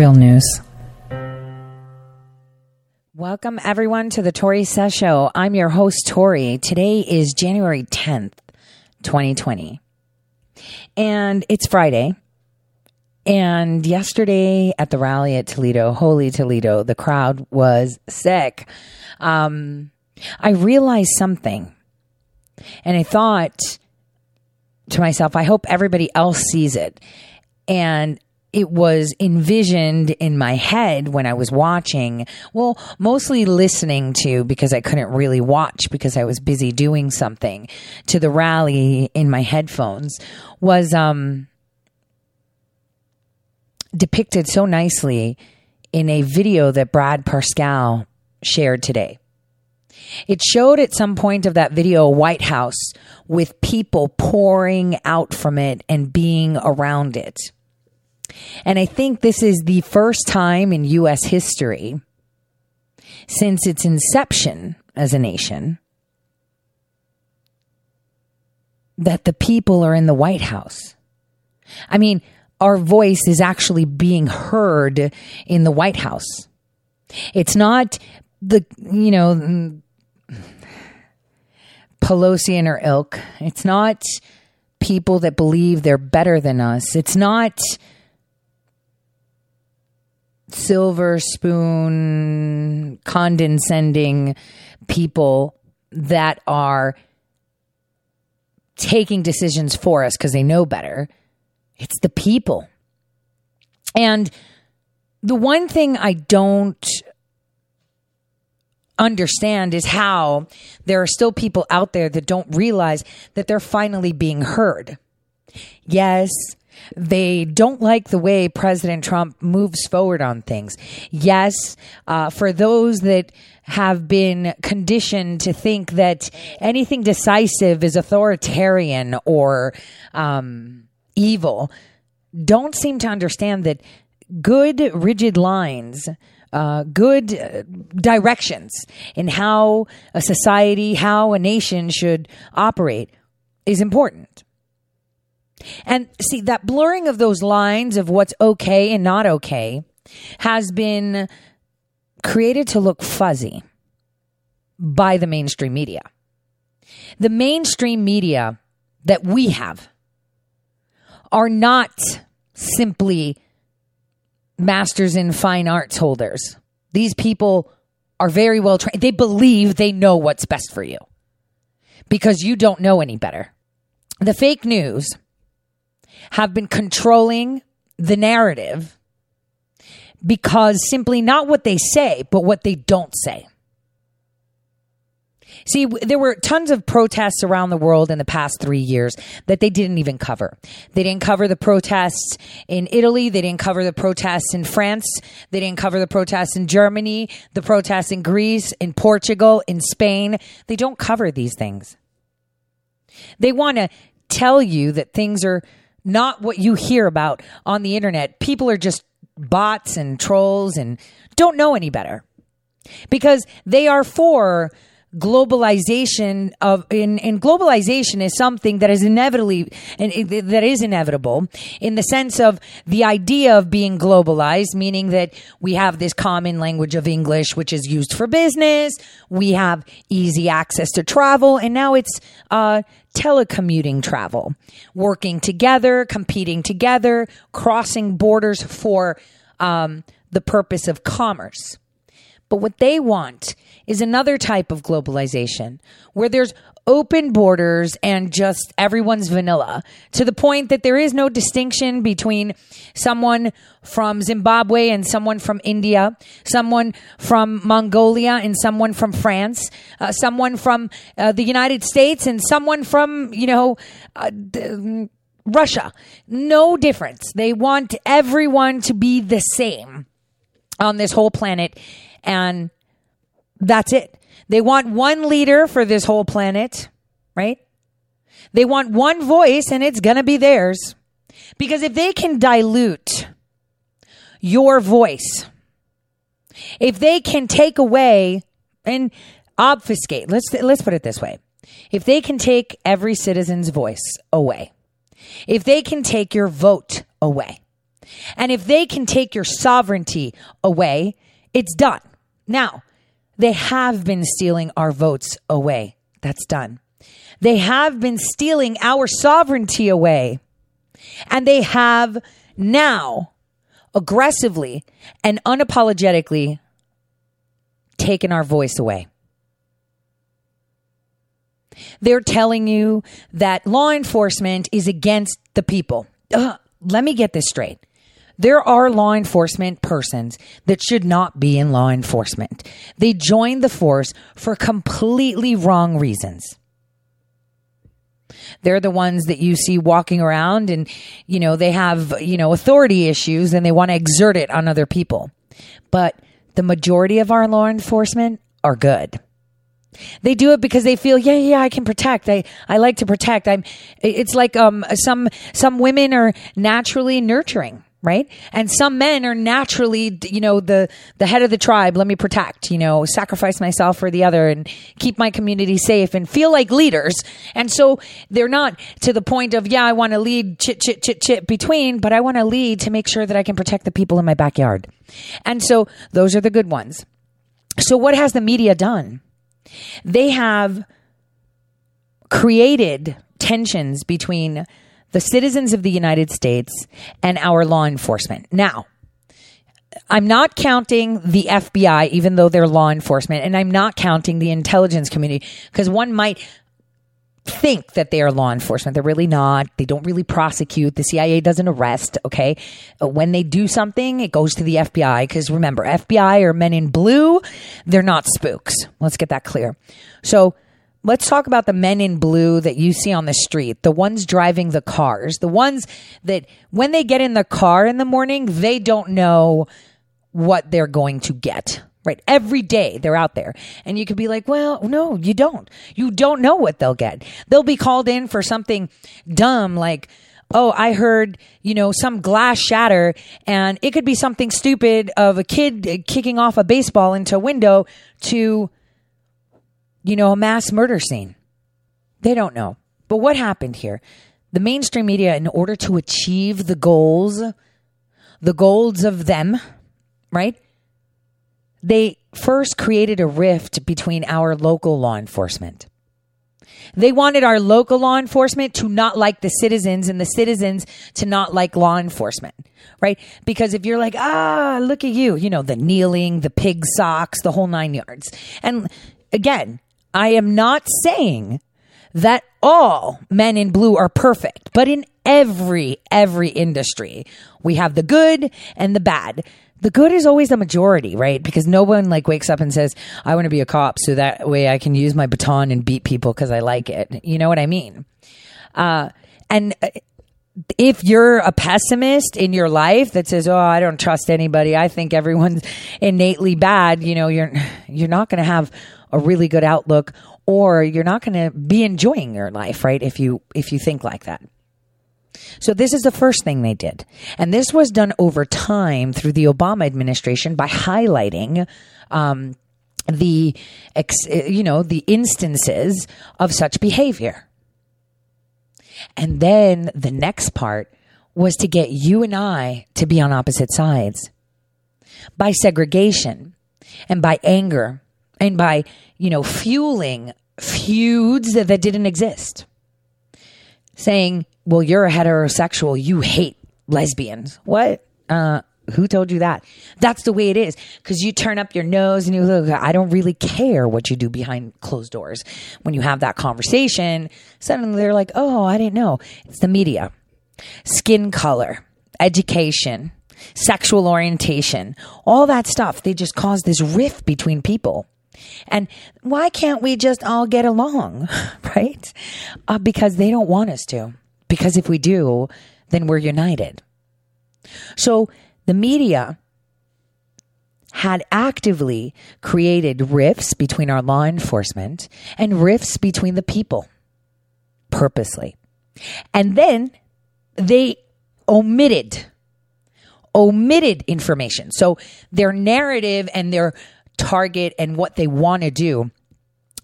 real news. Welcome, everyone, to the Tore Says Show. I'm your host, Tore. Today is January 10th, 2020. And it's Friday. And yesterday at the rally at Toledo, Holy Toledo, the crowd was sick. Um, I realized something. And I thought to myself, I hope everybody else sees it. And it was envisioned in my head when I was watching, well, mostly listening to because I couldn't really watch because I was busy doing something to the rally in my headphones was um depicted so nicely in a video that Brad Parscale shared today. It showed at some point of that video a White House with people pouring out from it and being around it. And I think this is the first time in U.S. history since its inception as a nation that the people are in the White House. I mean, our voice is actually being heard in the White House. It's not the, you know, Pelosi and her ilk. It's not people that believe they're better than us. It's not silver spoon condescending people that are taking decisions for us because they know better. It's the people. And the one thing I don't understand is how there are still people out there that don't realize that they're finally being heard. Yes, they don't like the way President Trump moves forward on things. Yes, uh, for those that have been conditioned to think that anything decisive is authoritarian or um, evil, don't seem to understand that good, rigid lines. Uh, good uh, directions in how a society, how a nation should operate is important. And see, that blurring of those lines of what's okay and not okay has been created to look fuzzy by the mainstream media. The mainstream media that we have are not simply masters in fine arts holders. These people are very well trained. They believe they know what's best for you because you don't know any better. The fake news have been controlling the narrative because simply not what they say, but what they don't say. See, there were tons of protests around the world in the past three years that they didn't even cover. They didn't cover the protests in Italy. They didn't cover the protests in France. They didn't cover the protests in Germany, the protests in Greece, in Portugal, in Spain. They don't cover these things. They want to tell you that things are not what you hear about on the internet. People are just bots and trolls and don't know any better because they are for globalization of in, in globalization is something that is inevitably and that is inevitable in the sense of the idea of being globalized meaning that we have this common language of english which is used for business. We have easy access to travel. And now it's uh, telecommuting travel working together competing together crossing borders for um, the purpose of commerce but what they want is another type of globalization where there's open borders and just everyone's vanilla to the point that there is no distinction between someone from Zimbabwe and someone from India, someone from Mongolia and someone from France, uh, someone from uh, the United States and someone from, you know, uh, Russia. No difference. They want everyone to be the same on this whole planet and that's it. They want one leader for this whole planet, right? They want one voice and it's going to be theirs. Because if they can dilute your voice, if they can take away and obfuscate, let's, let's put it this way. If they can take every citizen's voice away, if they can take your vote away, And if they can take your sovereignty away, it's done. Now, they have been stealing our votes away. That's done. They have been stealing our sovereignty away. And they have now aggressively and unapologetically taken our voice away. They're telling you that law enforcement is against the people. Ugh, let me get this straight. There are law enforcement persons that should not be in law enforcement. They joined the force for completely wrong reasons. They're the ones that you see walking around and, you know, they have, you know, authority issues and they want to exert it on other people. But the majority of our law enforcement are good. They do it because they feel, yeah, yeah, I can protect. I, I like to protect. I'm, it's like, um, some, some women are naturally nurturing right? And some men are naturally, you know, the the head of the tribe. Let me protect, you know, sacrifice myself for the other and keep my community safe and feel like leaders. And so they're not to the point of, yeah, I want to lead chit chit chit chit between, but I want to lead to make sure that I can protect the people in my backyard. And so those are the good ones. So what has the media done? They have created tensions between the citizens of the United States and our law enforcement. Now, I'm not counting the FBI, even though they're law enforcement, and I'm not counting the intelligence community because one might think that they are law enforcement. They're really not. They don't really prosecute. The CIA doesn't arrest. Okay. Uh, when they do something, it goes to the FBI because remember, FBI are men in blue. They're not spooks. Let's get that clear. So, Let's talk about the men in blue that you see on the street, the ones driving the cars, the ones that when they get in the car in the morning, they don't know what they're going to get. Right. Every day they're out there. And you could be like, well, no, you don't. You don't know what they'll get. They'll be called in for something dumb like, oh, I heard, you know, some glass shatter and it could be something stupid of a kid kicking off a baseball into a window to you know, a mass murder scene. They don't know. But what happened here? The mainstream media, in order to achieve the goals, the goals of them, right? They first created a rift between our local law enforcement. They wanted our local law enforcement to not like the citizens and the citizens to not like law enforcement, right? Because if you're like, ah, look at you, you know, the kneeling, the pig socks, the whole nine yards. And again, I am not saying that all men in blue are perfect, but in every, every industry, we have the good and the bad. The good is always the majority, right? Because no one like wakes up and says, I want to be a cop so that way I can use my baton and beat people because I like it. You know what I mean? Uh, and uh, if you're a pessimist in your life that says, "Oh, I don't trust anybody. I think everyone's innately bad," you know, you're you're not going to have a really good outlook or you're not going to be enjoying your life, right? If you, if you think like that. So this is the first thing they did. And this was done over time through the Obama administration by highlighting, um, the, ex, you know, the instances of such behavior. And then the next part was to get you and I to be on opposite sides by segregation and by anger and by, you know, fueling feuds that, that didn't exist. Saying, well, you're a heterosexual, you hate lesbians. What? Uh, who told you that? That's the way it is. Because you turn up your nose and you look, I don't really care what you do behind closed doors. When you have that conversation, suddenly they're like, oh, I didn't know. It's the media, skin color, education, sexual orientation, all that stuff. They just cause this rift between people. And why can't we just all get along? Right? Uh, because they don't want us to. Because if we do, then we're united. So the media had actively created rifts between our law enforcement and rifts between the people purposely. And then they omitted omitted information. So their narrative and their target and what they want to do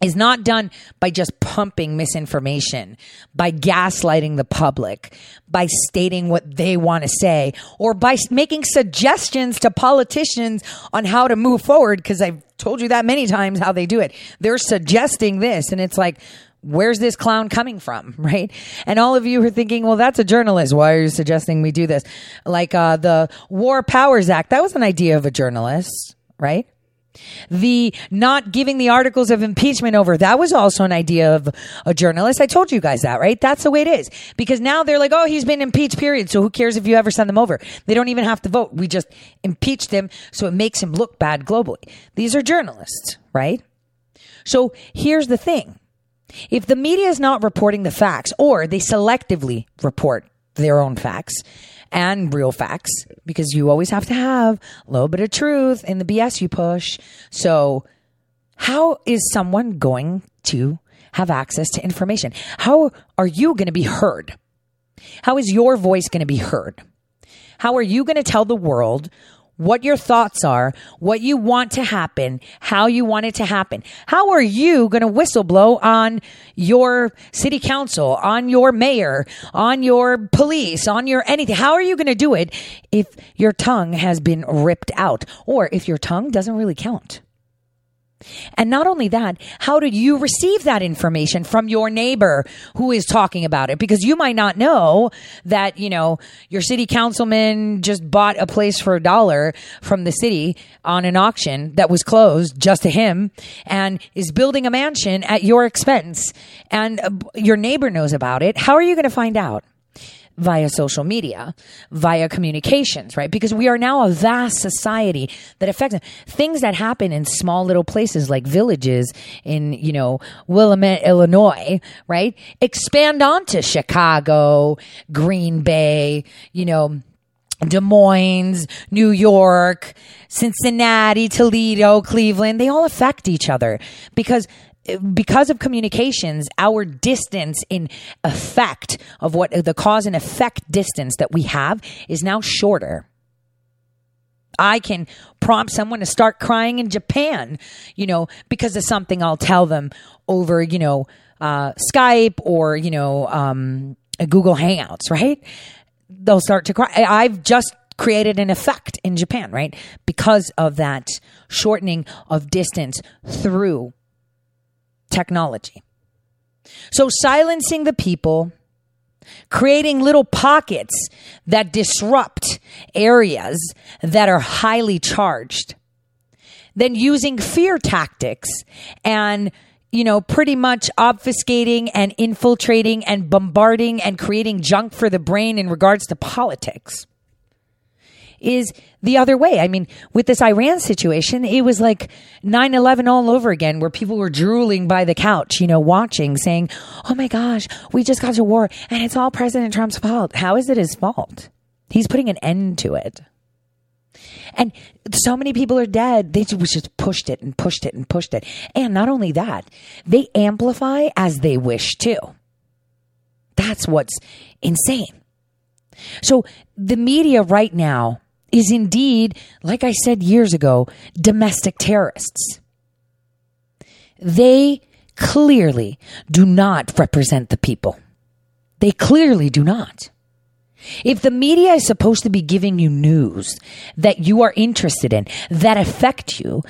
is not done by just pumping misinformation, by gaslighting the public, by stating what they want to say, or by making suggestions to politicians on how to move forward. Cause I've told you that many times how they do it. They're suggesting this and it's like, where's this clown coming from right and all of you are thinking well that's a journalist why are you suggesting we do this like uh, the war powers act that was an idea of a journalist right the not giving the articles of impeachment over, that was also an idea of a journalist. I told you guys that, right? That's the way it is. Because now they're like, oh, he's been impeached, period. So who cares if you ever send them over? They don't even have to vote. We just impeached him so it makes him look bad globally. These are journalists, right? So here's the thing. If the media is not reporting the facts or they selectively report their own facts and real facts, because you always have to have a little bit of truth in the BS you push. So how is someone going to have access to information? How are you going to be heard? How is your voice going to be heard? How are you going to tell the world what your thoughts are, what you want to happen, how you want it to happen. How are you going to whistleblow on your city council, on your mayor, on your police, on your anything? How are you going to do it if your tongue has been ripped out or if your tongue doesn't really count? And not only that, how did you receive that information from your neighbor who is talking about it? Because you might not know that, you know, your city councilman just bought a place for a dollar from the city on an auction that was closed just to him and is building a mansion at your expense and uh, your neighbor knows about it. How are you going to find out? Via social media, via communications, right? Because we are now a vast society that affects things that happen in small little places like villages in, you know, Wilmette, Illinois, right? Expand onto Chicago, Green Bay, you know, Des Moines, New York, Cincinnati, Toledo, Cleveland, they all affect each other because because of communications, our distance in effect of what the cause and effect distance that we have is now shorter. I can prompt someone to start crying in Japan, you know, because of something I'll tell them over, you know, uh, Skype or, you know, um, Google Hangouts, right? They'll start to cry. I've just created an effect in Japan, right? Because of that shortening of distance through technology. So silencing the people, creating little pockets that disrupt areas that are highly charged, then using fear tactics and you know, pretty much obfuscating and infiltrating and bombarding and creating junk for the brain in regards to politics is the other way. I mean, with this Iran situation, it was like 9 11 all over again, where people were drooling by the couch, you know, watching, saying, Oh my gosh, we just got to war and it's all President Trump's fault. How is it his fault? He's putting an end to it. And so many people are dead. They just pushed it and pushed it and pushed it. And not only that, they amplify as they wish too. That's what's insane. So the media right now is indeed, like I said years ago, domestic terrorists. They clearly do not represent the people. They clearly do not. If the media is supposed to be giving you news that you are interested in, that affect you,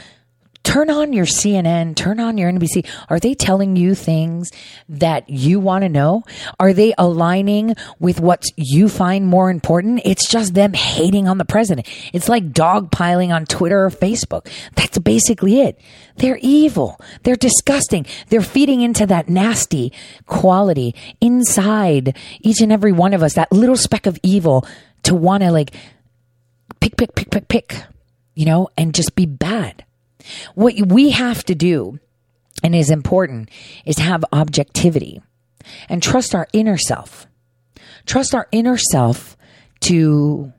turn on your CNN, turn on your NBC. Are they telling you things that you want to know? Are they aligning with what you find more important? It's just them hating on the president. It's like dogpiling on Twitter or Facebook. That's basically it. They're evil. They're disgusting. They're feeding into that nasty quality inside each and every one of us, that little speck of evil to want to like pick, pick, pick, pick, pick, you know, and just be bad. What we have to do and is important is have objectivity and trust our inner self. Trust our inner self to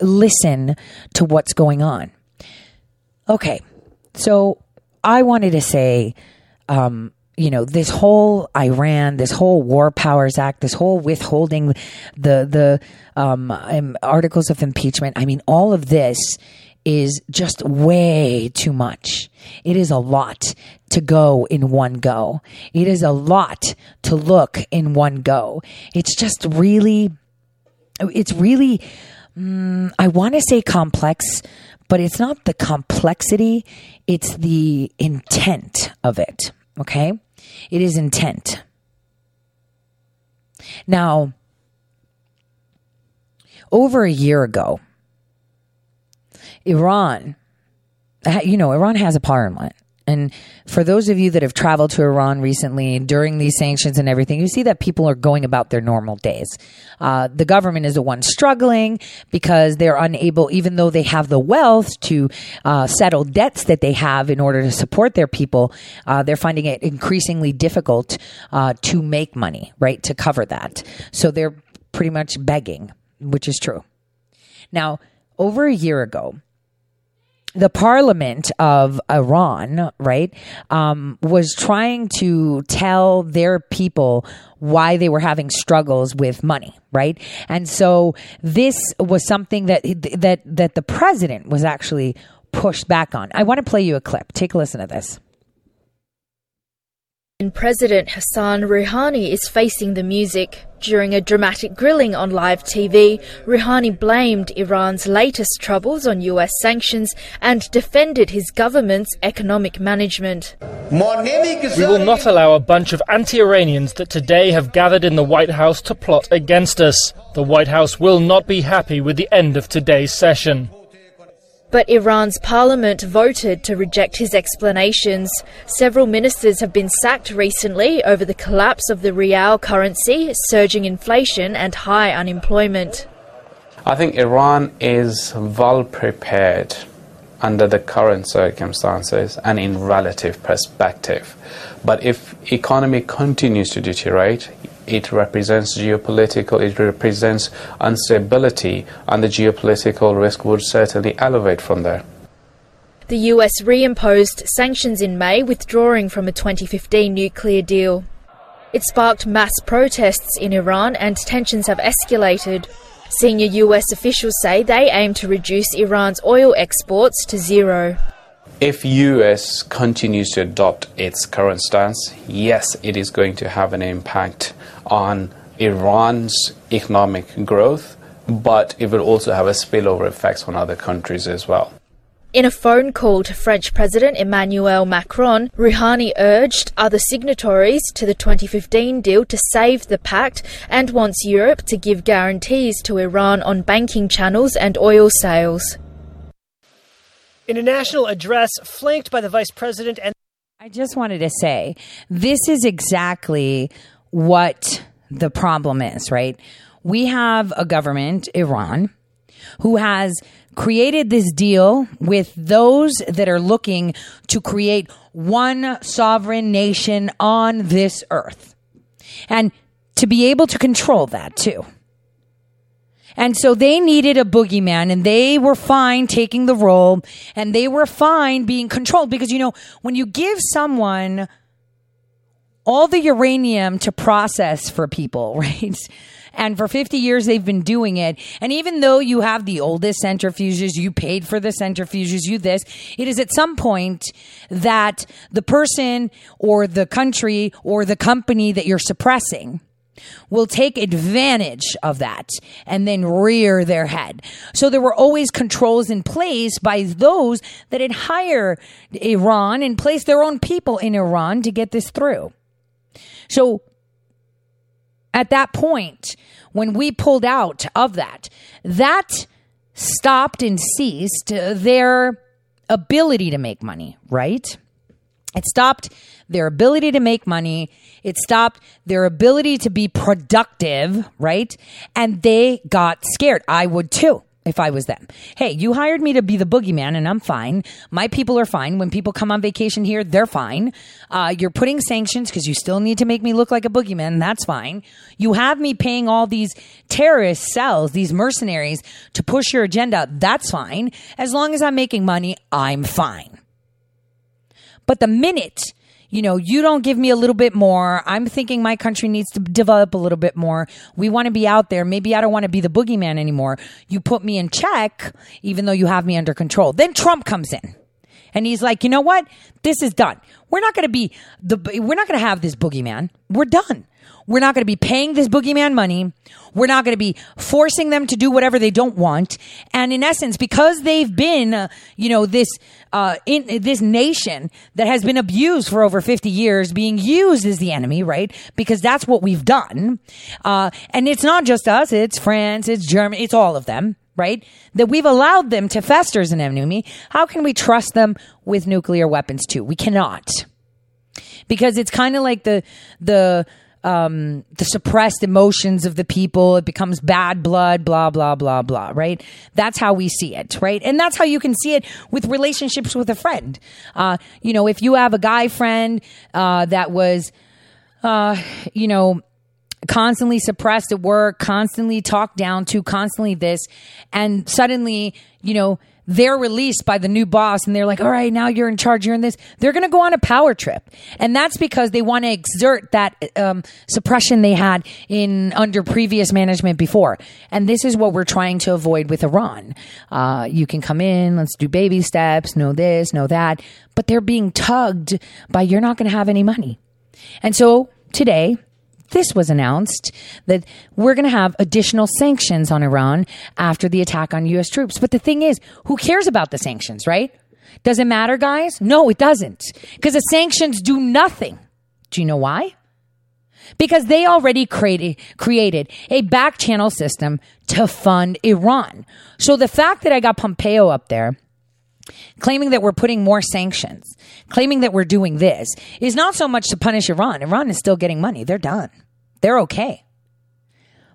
listen to what's going on. Okay, so I wanted to say, um, you know, this whole Iran, this whole War Powers Act, this whole withholding the the um, um, articles of impeachment. I mean, all of this is just way too much. It is a lot to go in one go. It is a lot to look in one go. It's just really, it's really, mm, I want to say complex, but it's not the complexity, it's the intent of it. Okay? It is intent. Now, over a year ago, Iran, you know, Iran has a parliament. And for those of you that have traveled to Iran recently during these sanctions and everything, you see that people are going about their normal days. Uh, the government is the one struggling because they're unable, even though they have the wealth to uh, settle debts that they have in order to support their people, uh, they're finding it increasingly difficult uh, to make money, right, to cover that. So they're pretty much begging, which is true. Now, over a year ago, the parliament of Iran, right, um, was trying to tell their people why they were having struggles with money, right? And so this was something that that that the president was actually pushed back on. I want to play you a clip. Take a listen to this. President Hassan Rouhani is facing the music. During a dramatic grilling on live TV, Rouhani blamed Iran's latest troubles on US sanctions and defended his government's economic management. We will not allow a bunch of anti Iranians that today have gathered in the White House to plot against us. The White House will not be happy with the end of today's session. But Iran's parliament voted to reject his explanations. Several ministers have been sacked recently over the collapse of the rial currency, surging inflation, and high unemployment. I think Iran is well prepared under the current circumstances and in relative perspective. But if economy continues to deteriorate, it represents geopolitical, it represents instability, and the geopolitical risk would certainly elevate from there. The US reimposed sanctions in May, withdrawing from a 2015 nuclear deal. It sparked mass protests in Iran and tensions have escalated. Senior US officials say they aim to reduce Iran's oil exports to zero. If US continues to adopt its current stance, yes, it is going to have an impact on Iran's economic growth, but it will also have a spillover effects on other countries as well. In a phone call to French President Emmanuel Macron, Rouhani urged other signatories to the 2015 deal to save the pact and wants Europe to give guarantees to Iran on banking channels and oil sales. In a national address flanked by the vice president and I just wanted to say this is exactly what the problem is, right? We have a government, Iran, who has created this deal with those that are looking to create one sovereign nation on this earth. And to be able to control that too. And so they needed a boogeyman and they were fine taking the role and they were fine being controlled because, you know, when you give someone all the uranium to process for people, right? And for 50 years, they've been doing it. And even though you have the oldest centrifuges, you paid for the centrifuges, you this, it is at some point that the person or the country or the company that you're suppressing will take advantage of that and then rear their head. So there were always controls in place by those that had hired Iran and placed their own people in Iran to get this through. So at that point, when we pulled out of that, that stopped and ceased their ability to make money, right? It stopped their ability to make money. It stopped their ability to be productive, right? And they got scared. I would too if I was them. Hey, you hired me to be the boogeyman and I'm fine. My people are fine. When people come on vacation here, they're fine. Uh, you're putting sanctions because you still need to make me look like a boogeyman. That's fine. You have me paying all these terrorist cells, these mercenaries to push your agenda. That's fine. As long as I'm making money, I'm fine. But the minute you know, you don't give me a little bit more. I'm thinking my country needs to develop a little bit more. We want to be out there. Maybe I don't want to be the boogeyman anymore. You put me in check, even though you have me under control. Then Trump comes in. And he's like, you know what? This is done. We're not going to be the, we're not going to have this boogeyman. We're done. We're not going to be paying this boogeyman money. We're not going to be forcing them to do whatever they don't want. And in essence, because they've been, uh, you know, this, uh, in this nation that has been abused for over 50 years, being used as the enemy, right? Because that's what we've done. Uh, and it's not just us. It's France. It's Germany. It's all of them right? That we've allowed them to fester as an enemy. How can we trust them with nuclear weapons too? We cannot. Because it's kind of like the, the, um, the suppressed emotions of the people. It becomes bad blood, blah, blah, blah, blah, right? That's how we see it, right? And that's how you can see it with relationships with a friend. Uh, you know, if you have a guy friend, uh, that was, uh, you know, constantly suppressed at work, constantly talked down to, constantly this, and suddenly, you know, they're released by the new boss and they're like, all right, now you're in charge, you're in this. They're going to go on a power trip. And that's because they want to exert that um, suppression they had in under previous management before. And this is what we're trying to avoid with Iran. Uh, you can come in, let's do baby steps, know this, know that. But they're being tugged by you're not going to have any money. And so today, this was announced that we're going to have additional sanctions on Iran after the attack on U.S. troops. But the thing is, who cares about the sanctions, right? Does it matter, guys? No, it doesn't. Because the sanctions do nothing. Do you know why? Because they already created, created a back channel system to fund Iran. So the fact that I got Pompeo up there claiming that we're putting more sanctions, claiming that we're doing this, is not so much to punish Iran. Iran is still getting money. They're done. They're okay.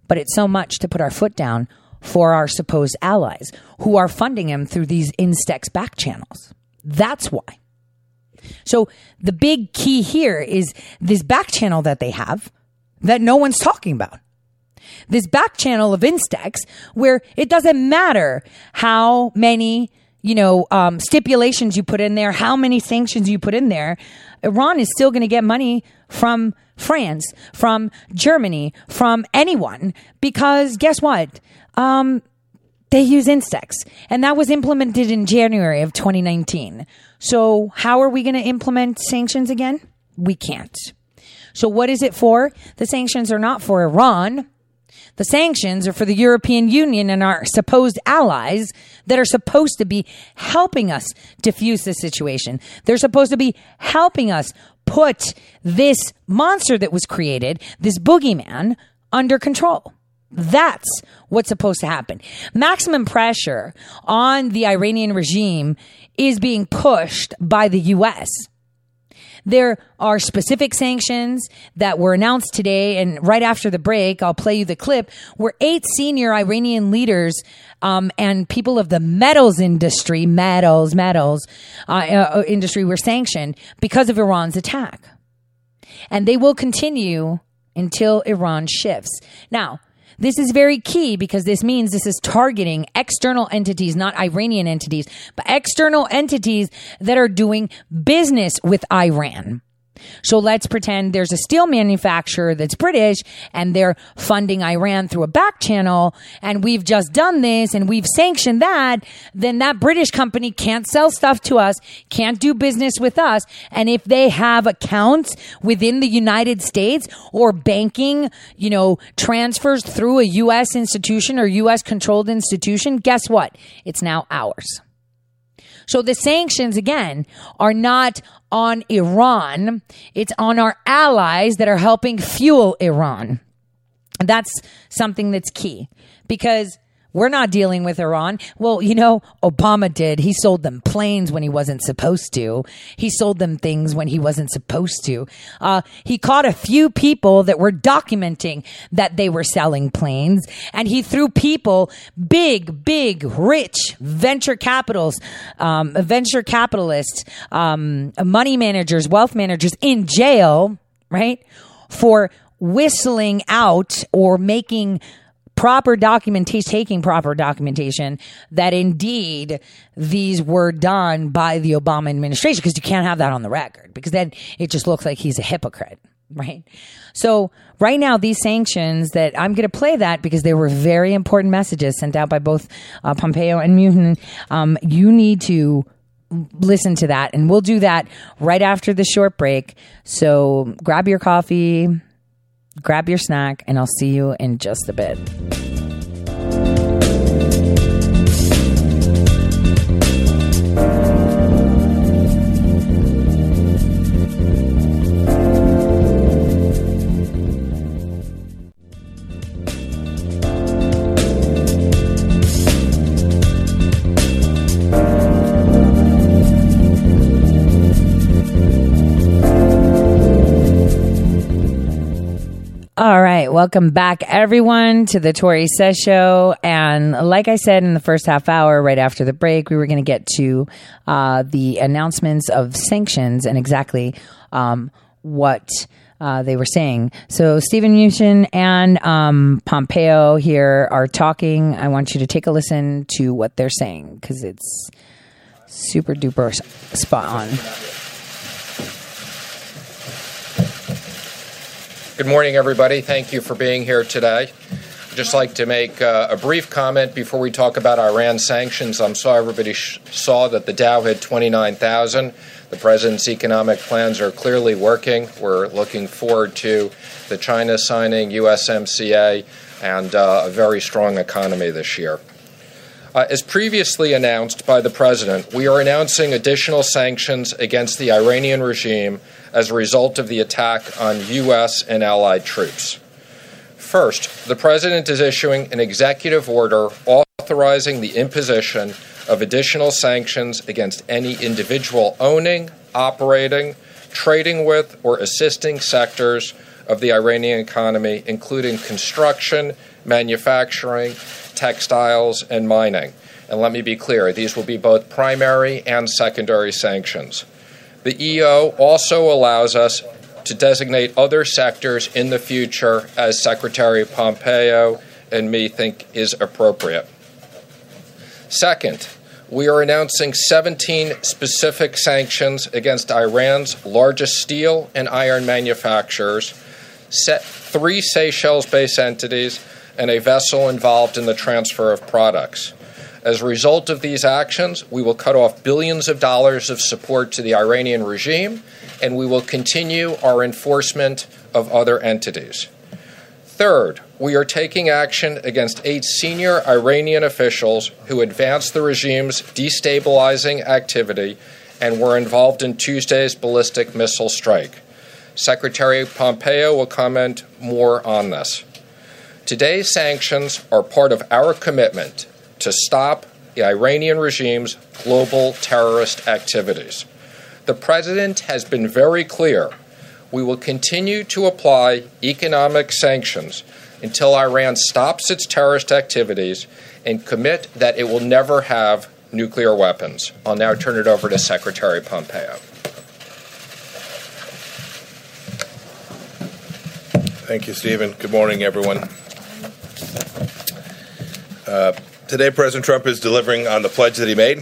But it's so much to put our foot down for our supposed allies who are funding him through these Instex back channels. That's why. So the big key here is this back channel that they have that no one's talking about. This back channel of Instex where it doesn't matter how many you know, um, stipulations you put in there, how many sanctions you put in there, Iran is still going to get money from France, from Germany, from anyone, because guess what? Um, they use Instex, and that was implemented in January of 2019. So, how are we going to implement sanctions again? We can't. So, what is it for? The sanctions are not for Iran. The sanctions are for the European Union and our supposed allies that are supposed to be helping us diffuse this situation. They're supposed to be helping us put this monster that was created, this boogeyman, under control. That's what's supposed to happen. Maximum pressure on the Iranian regime is being pushed by the US. There are specific sanctions that were announced today. And right after the break, I'll play you the clip where eight senior Iranian leaders um, and people of the metals industry, metals, metals uh, uh, industry were sanctioned because of Iran's attack. And they will continue until Iran shifts. Now, this is very key because this means this is targeting external entities, not Iranian entities, but external entities that are doing business with Iran. So let's pretend there's a steel manufacturer that's British and they're funding Iran through a back channel and we've just done this and we've sanctioned that, then that British company can't sell stuff to us, can't do business with us. And if they have accounts within the United States or banking, you know, transfers through a U.S. institution or U.S. controlled institution, guess what? It's now ours. So the sanctions again are not on Iran. It's on our allies that are helping fuel Iran. That's something that's key because we're not dealing with Iran. Well, you know, Obama did. He sold them planes when he wasn't supposed to. He sold them things when he wasn't supposed to. Uh, he caught a few people that were documenting that they were selling planes and he threw people, big, big, rich venture capitals, um, venture capitalists, um, money managers, wealth managers in jail, right? For whistling out or making proper documentation, taking proper documentation that indeed these were done by the Obama administration because you can't have that on the record because then it just looks like he's a hypocrite. Right. So right now, these sanctions that I'm going to play that because they were very important messages sent out by both uh, Pompeo and Mnuchin. Um, you need to listen to that and we'll do that right after the short break. So grab your coffee, grab your snack, and I'll see you in just a bit. All right, welcome back, everyone, to the Tore Says Show. And like I said in the first half hour, right after the break, we were going to get to uh, the announcements of sanctions and exactly um, what uh, they were saying. So Stephen Mnuchin and um, Pompeo here are talking. I want you to take a listen to what they're saying because it's super duper spot on. Good morning, everybody. Thank you for being here today. I'd just like to make uh, a brief comment before we talk about Iran sanctions. I'm sorry everybody sh- saw that the Dow hit 29,000. The president's economic plans are clearly working. We're looking forward to the China signing USMCA and uh, a very strong economy this year. Uh, as previously announced by the president, we are announcing additional sanctions against the Iranian regime as a result of the attack on U.S. and allied troops. First, the President is issuing an executive order authorizing the imposition of additional sanctions against any individual owning, operating, trading with, or assisting sectors of the Iranian economy, including construction, manufacturing, textiles, and mining. And let me be clear these will be both primary and secondary sanctions. The EO also allows us to designate other sectors in the future as Secretary Pompeo and me think is appropriate. Second, we are announcing 17 specific sanctions against Iran's largest steel and iron manufacturers, set three Seychelles based entities, and a vessel involved in the transfer of products. As a result of these actions, we will cut off billions of dollars of support to the Iranian regime, and we will continue our enforcement of other entities. Third, we are taking action against eight senior Iranian officials who advanced the regime's destabilizing activity and were involved in Tuesday's ballistic missile strike. Secretary Pompeo will comment more on this. Today's sanctions are part of our commitment to stop the Iranian regime's global terrorist activities. The president has been very clear. We will continue to apply economic sanctions until Iran stops its terrorist activities and commit that it will never have nuclear weapons. I'll now turn it over to Secretary Pompeo. Thank you, Stephen. Good morning, everyone. Uh, Today, President Trump is delivering on the pledge that he made.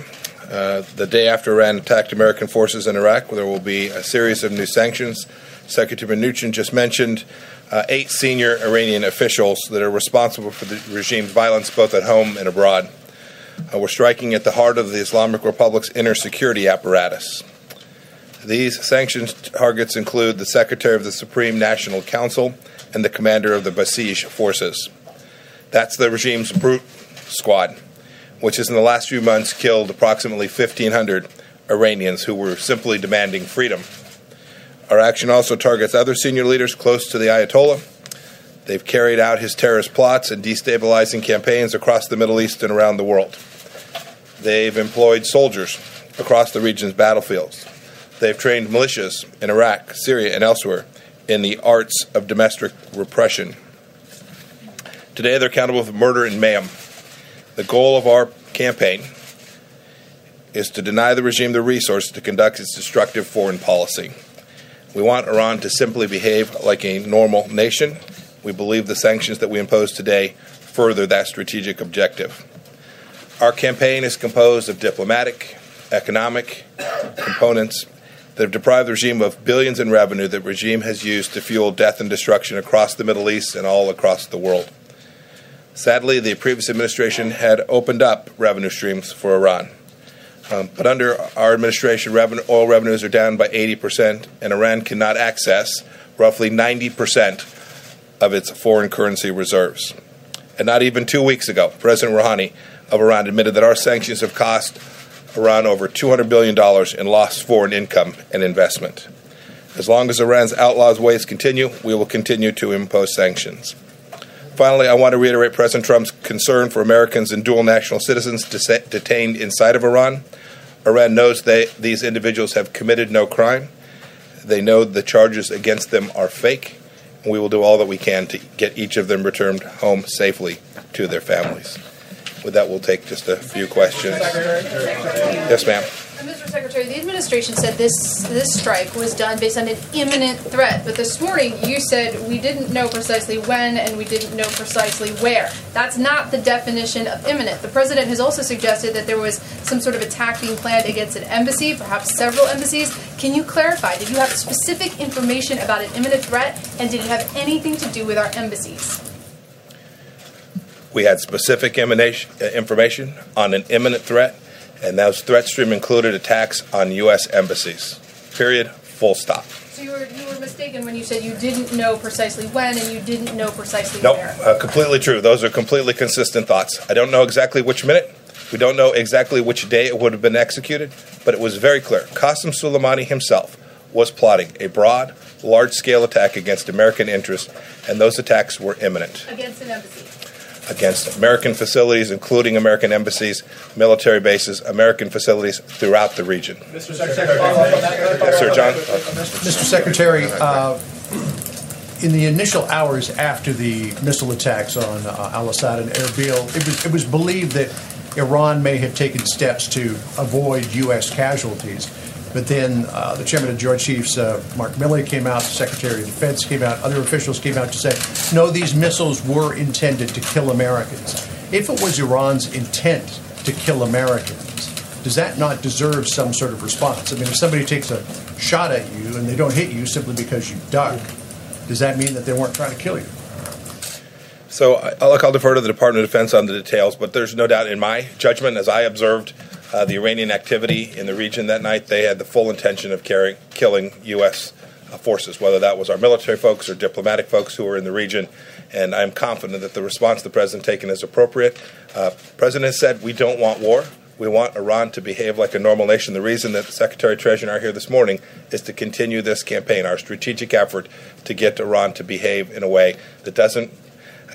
Uh, the day after Iran attacked American forces in Iraq, there will be a series of new sanctions. Secretary Mnuchin just mentioned uh, eight senior Iranian officials that are responsible for the regime's violence both at home and abroad. Uh, we're striking at the heart of the Islamic Republic's inner security apparatus. These sanctions targets include the Secretary of the Supreme National Council and the commander of the Basij forces. That's the regime's brute Squad, which has in the last few months killed approximately 1,500 Iranians who were simply demanding freedom. Our action also targets other senior leaders close to the Ayatollah. They've carried out his terrorist plots and destabilizing campaigns across the Middle East and around the world. They've employed soldiers across the region's battlefields. They've trained militias in Iraq, Syria, and elsewhere in the arts of domestic repression. Today, they're accountable for murder and mayhem. The goal of our campaign is to deny the regime the resources to conduct its destructive foreign policy. We want Iran to simply behave like a normal nation. We believe the sanctions that we impose today further that strategic objective. Our campaign is composed of diplomatic, economic components that have deprived the regime of billions in revenue that the regime has used to fuel death and destruction across the Middle East and all across the world. Sadly, the previous administration had opened up revenue streams for Iran. Um, but under our administration, revenue, oil revenues are down by 80%, and Iran cannot access roughly 90% of its foreign currency reserves. And not even two weeks ago, President Rouhani of Iran admitted that our sanctions have cost Iran over $200 billion in lost foreign income and investment. As long as Iran's outlaws' ways continue, we will continue to impose sanctions. Finally, I want to reiterate President Trump's concern for Americans and dual national citizens detained inside of Iran. Iran knows they, these individuals have committed no crime. They know the charges against them are fake, and we will do all that we can to get each of them returned home safely to their families. With that, we'll take just a few questions. Yes, ma'am. Uh, Mr. Secretary, the administration said this this strike was done based on an imminent threat, but this morning you said we didn't know precisely when and we didn't know precisely where. That's not the definition of imminent. The president has also suggested that there was some sort of attack being planned against an embassy, perhaps several embassies. Can you clarify? Did you have specific information about an imminent threat, and did it have anything to do with our embassies? We had specific uh, information on an imminent threat and those threat stream included attacks on U.S. embassies. Period. Full stop. So you were, you were mistaken when you said you didn't know precisely when and you didn't know precisely nope, where. Uh, completely true. Those are completely consistent thoughts. I don't know exactly which minute. We don't know exactly which day it would have been executed, but it was very clear. Qasem Soleimani himself was plotting a broad, large scale attack against American interests, and those attacks were imminent. Against an embassy against American facilities, including American embassies, military bases, American facilities throughout the region. Mr. Secretary, yes, sir, John. Mr. Secretary, uh, in the initial hours after the missile attacks on uh, Al Asad and Erbil, it was, it was believed that Iran may have taken steps to avoid U.S. casualties. But then uh, the chairman of the Joint Chiefs, uh, Mark Milley, came out, the Secretary of Defense came out, other officials came out to say, no, these missiles were intended to kill Americans. If it was Iran's intent to kill Americans, does that not deserve some sort of response? I mean, if somebody takes a shot at you and they don't hit you simply because you duck, does that mean that they weren't trying to kill you? So, I'll, I'll defer to the Department of Defense on the details, but there's no doubt in my judgment, as I observed uh, the Iranian activity in the region that night, they had the full intention of killing U.S. Uh, forces, whether that was our military folks or diplomatic folks who were in the region. And I'm confident that the response the president taken is appropriate. Uh, president said we don't want war. We want Iran to behave like a normal nation. The reason that the Secretary of Treasury and I are here this morning is to continue this campaign, our strategic effort to get Iran to behave in a way that doesn't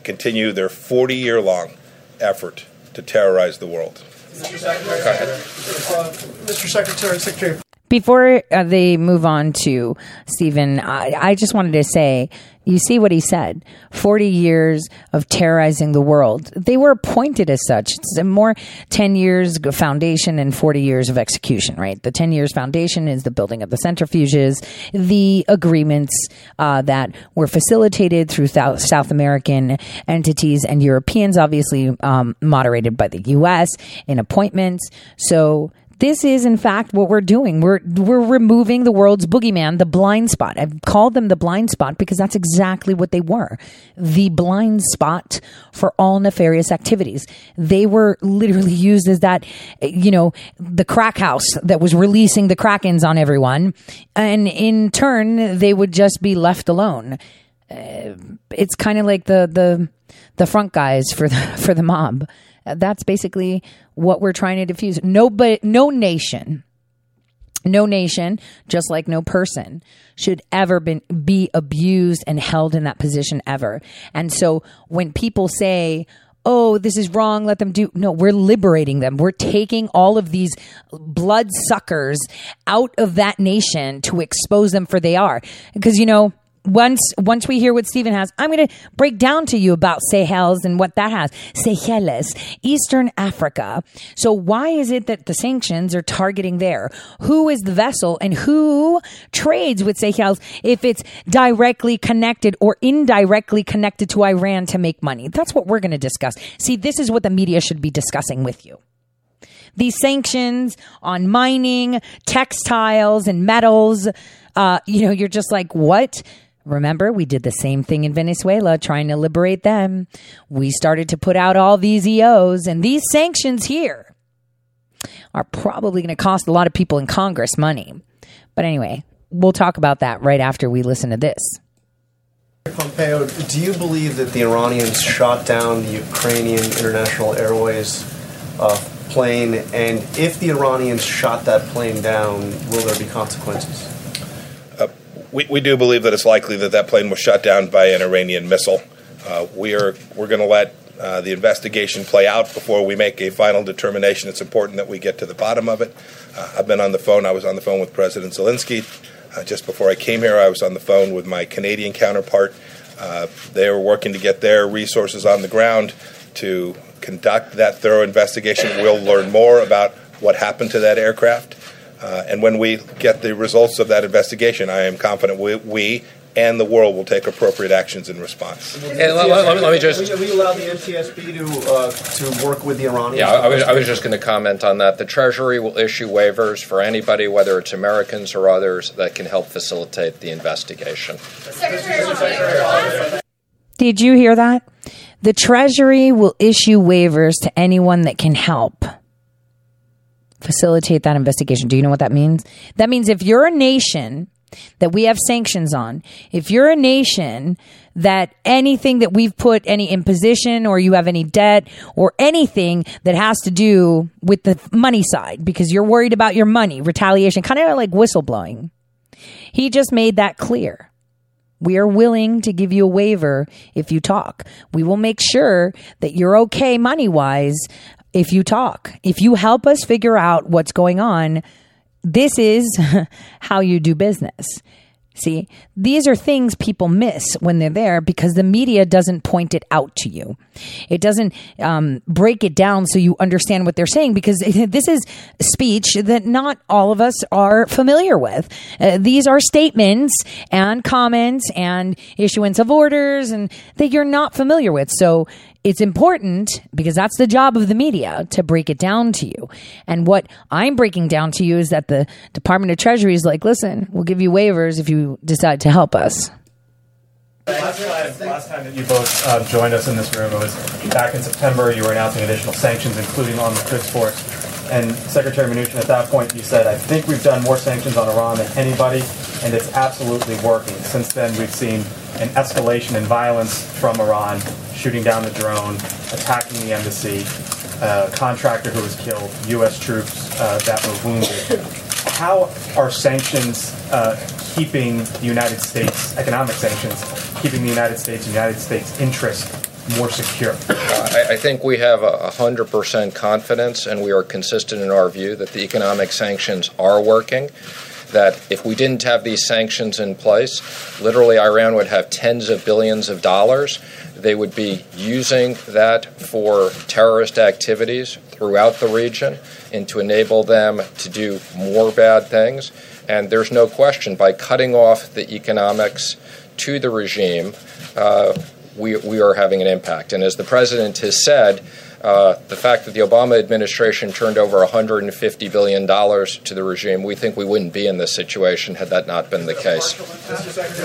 continue their 40 year long effort to terrorize the world. Mr. Secretary, Secretary before uh, they move on to Stephen, I, I, just wanted to say, you see what he said 40 years of terrorizing the world. They were appointed as such. It's a more 10 years foundation and 40 years of execution, right? The 10 years foundation is the building of the centrifuges, the agreements uh, that were facilitated through South American entities and Europeans, obviously um, moderated by the U.S. in appointments. So, this is in fact what we're doing. We're we're removing the world's boogeyman, the blind spot. I've called them the blind spot because that's exactly what they were. The blind spot for all nefarious activities. They were literally used as that you know, the crack house that was releasing the krakens on everyone and in turn they would just be left alone. Uh, it's kind of like the the the front guys for the for the mob. That's basically what we're trying to diffuse. No, but no nation, no nation, just like no person, should ever been, be abused and held in that position ever. And so when people say, oh, this is wrong, let them do. No, we're liberating them. We're taking all of these blood suckers out of that nation to expose them for they are. Because, you know, once once we hear what Stephen has, I'm going to break down to you about Seychelles and what that has. Seychelles, Eastern Africa. So why is it that the sanctions are targeting there? Who is the vessel and who trades with Seychelles if it's directly connected or indirectly connected to Iran to make money? That's what we're going to discuss. See, this is what the media should be discussing with you these sanctions on mining, textiles, and metals. Uh, you know, you're just like, what? Remember, we did the same thing in Venezuela, trying to liberate them. We started to put out all these EOs, and these sanctions here are probably going to cost a lot of people in Congress money. But anyway, we'll talk about that right after we listen to this. Pompeo, do you believe that the Iranians shot down the Ukrainian International Airways uh, plane? And if the Iranians shot that plane down, will there be consequences? We, we do believe that it's likely that that plane was shot down by an Iranian missile. Uh, we are we're going to let uh, the investigation play out before we make a final determination. It's important that we get to the bottom of it. Uh, I've been on the phone. I was on the phone with President Zelensky uh, just before I came here. I was on the phone with my Canadian counterpart. Uh, they were working to get their resources on the ground to conduct that thorough investigation. We'll learn more about what happened to that aircraft. Uh, and when we get the results of that investigation, I am confident we, we and the world will take appropriate actions in response. And let, let, let me just. Will you allow the NTSB to uh, to work with the Iranians? Yeah, I was, I was just going to comment on that. The Treasury will issue waivers for anybody, whether it's Americans or others, that can help facilitate the investigation. Did you hear that? The Treasury will issue waivers to anyone that can help facilitate that investigation. Do you know what that means? That means if you're a nation that we have sanctions on, if you're a nation that anything that we've put any imposition or you have any debt or anything that has to do with the money side because you're worried about your money, retaliation, kind of like whistleblowing. He just made that clear. We are willing to give you a waiver if you talk. We will make sure that you're okay money wise if you talk. If you help us figure out what's going on, this is how you do business. See, these are things people miss when they're there because the media doesn't point it out to you. It doesn't um, break it down so you understand what they're saying because this is speech that not all of us are familiar with. Uh, these are statements and comments and issuance of orders and that you're not familiar with. So it's important because that's the job of the media to break it down to you. And what I'm breaking down to you is that the Department of Treasury is like, listen, we'll give you waivers if you decide to help us. Last time, last time that you both uh, joined us in this room, it was back in September. You were announcing additional sanctions, including on the Quds Force. And Secretary Mnuchin, at that point, you said, I think we've done more sanctions on Iran than anybody, and it's absolutely working. Since then, we've seen an escalation in violence from Iran, shooting down the drone, attacking the embassy, a contractor who was killed, U.S. troops uh, that were wounded. How are sanctions uh, keeping the United States, economic sanctions, keeping the United States and United States interest more secure? Uh, I, I think we have a 100% confidence, and we are consistent in our view that the economic sanctions are working. That if we didn't have these sanctions in place, literally Iran would have tens of billions of dollars. They would be using that for terrorist activities throughout the region and to enable them to do more bad things. And there's no question by cutting off the economics to the regime, uh, we, we are having an impact. And as the president has said, uh, the fact that the Obama administration turned over $150 billion to the regime, we think we wouldn't be in this situation had that not been the case.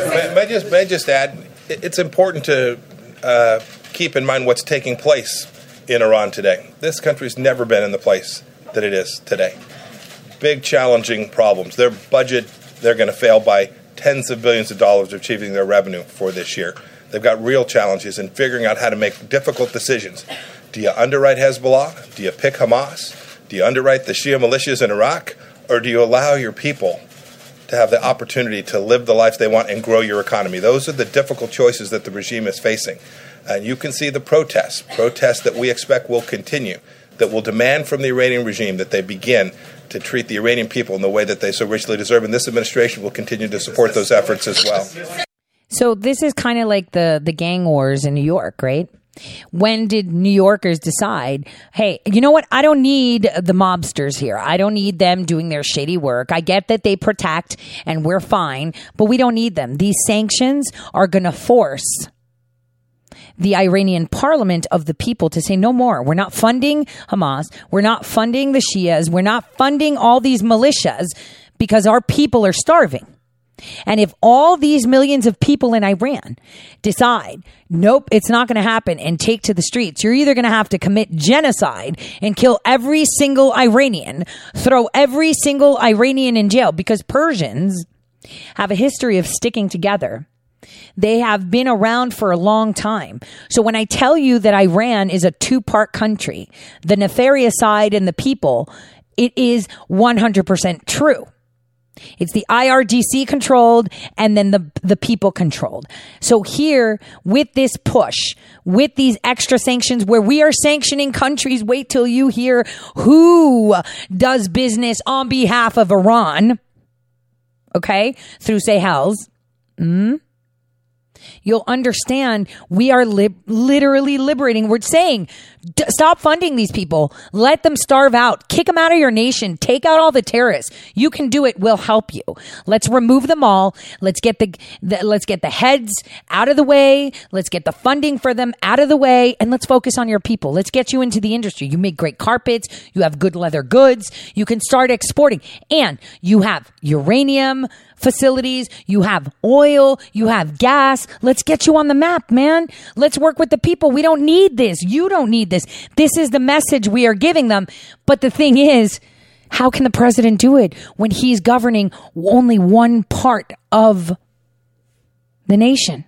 May, may I just, may I just add, it's important to uh, keep in mind what's taking place in Iran today. This country's never been in the place that it is today. Big, challenging problems. Their budget, they're going to fail by tens of billions of dollars achieving their revenue for this year. They've got real challenges in figuring out how to make difficult decisions. Do you underwrite Hezbollah? Do you pick Hamas? Do you underwrite the Shia militias in Iraq? Or do you allow your people to have the opportunity to live the life they want and grow your economy? Those are the difficult choices that the regime is facing. And you can see the protests, protests that we expect will continue, that will demand from the Iranian regime that they begin to treat the Iranian people in the way that they so richly deserve. And this administration will continue to support those efforts as well. So this is kind of like the the gang wars in New York, right? When did New Yorkers decide, hey, you know what? I don't need the mobsters here. I don't need them doing their shady work. I get that they protect and we're fine, but we don't need them. These sanctions are going to force the Iranian parliament of the people to say no more. We're not funding Hamas. We're not funding the Shias. We're not funding all these militias because our people are starving. And if all these millions of people in Iran decide, nope, it's not going to happen and take to the streets, you're either going to have to commit genocide and kill every single Iranian, throw every single Iranian in jail because Persians have a history of sticking together. They have been around for a long time. So when I tell you that Iran is a two part country, the nefarious side and the people, it is 100% true. It's the IRGC controlled and then the, the people controlled. So here with this push, with these extra sanctions where we are sanctioning countries, wait till you hear who does business on behalf of Iran. Okay. Through Seychelles. Mm you'll understand we are li- literally liberating. We're saying, d- stop funding these people. Let them starve out. Kick them out of your nation. Take out all the terrorists. You can do it. We'll help you. Let's remove them all. Let's get the, the let's get the heads out of the way. Let's get the funding for them out of the way, and let's focus on your people. Let's get you into the industry. You make great carpets. You have good leather goods. You can start exporting, and you have uranium facilities, you have oil, you have gas. Let's get you on the map, man. Let's work with the people. We don't need this. You don't need this. This is the message we are giving them. But the thing is, how can the president do it when he's governing only one part of the nation?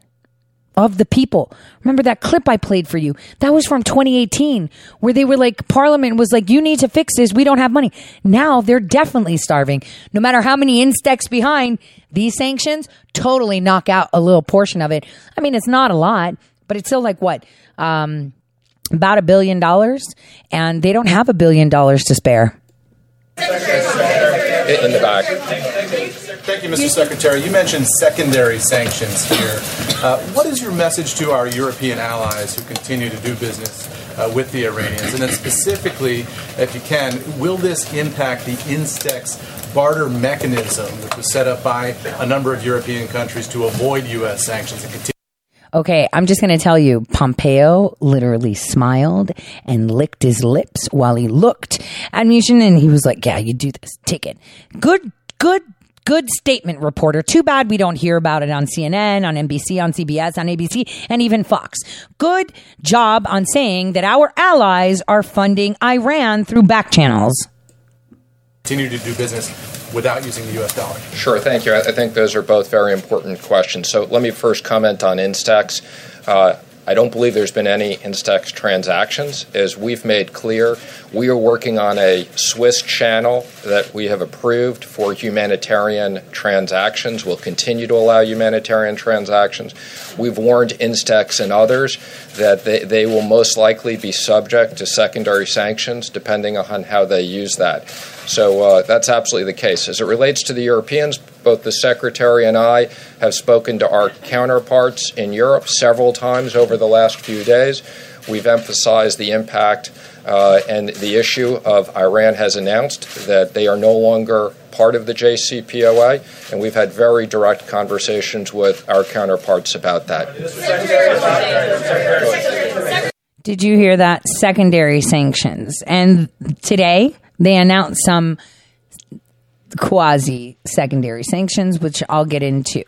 Of the people. Remember that clip I played for you? That was from 2018 where they were like, Parliament was like, you need to fix this. We don't have money. Now they're definitely starving. No matter how many instex behind these sanctions, totally knock out a little portion of it. I mean, it's not a lot, but it's still like what? Um, about a billion dollars and they don't have a billion dollars to spare. In the back. Thank you, Mr. Secretary. You mentioned secondary sanctions here. Uh, what is your message to our European allies who continue to do business uh, with the Iranians? And then specifically, if you can, will this impact the Instex barter mechanism, which was set up by a number of European countries to avoid U.S. sanctions and continue? Okay, I'm just going to tell you, Pompeo literally smiled and licked his lips while he looked at Mnuchin and he was like, yeah, you do this. Take it. Good, good good statement, reporter. Too bad we don't hear about it on CNN, on NBC, on CBS, on ABC, and even Fox. Good job on saying that our allies are funding Iran through back channels. Continue to do business without using the U.S. dollar? Sure, thank you. I think those are both very important questions. So let me first comment on Instex. Uh, I don't believe there's been any Instex transactions. As we've made clear, we are working on a Swiss channel that we have approved for humanitarian transactions. We'll continue to allow humanitarian transactions. We've warned Instex and others that they, they will most likely be subject to secondary sanctions depending on how they use that. So uh, that's absolutely the case. As it relates to the Europeans, both the Secretary and I have spoken to our counterparts in Europe several times over the last few days. We've emphasized the impact uh, and the issue of Iran has announced that they are no longer part of the JCPOA, and we've had very direct conversations with our counterparts about that. Did you hear that? Secondary sanctions. And today, they announced some quasi secondary sanctions, which I'll get into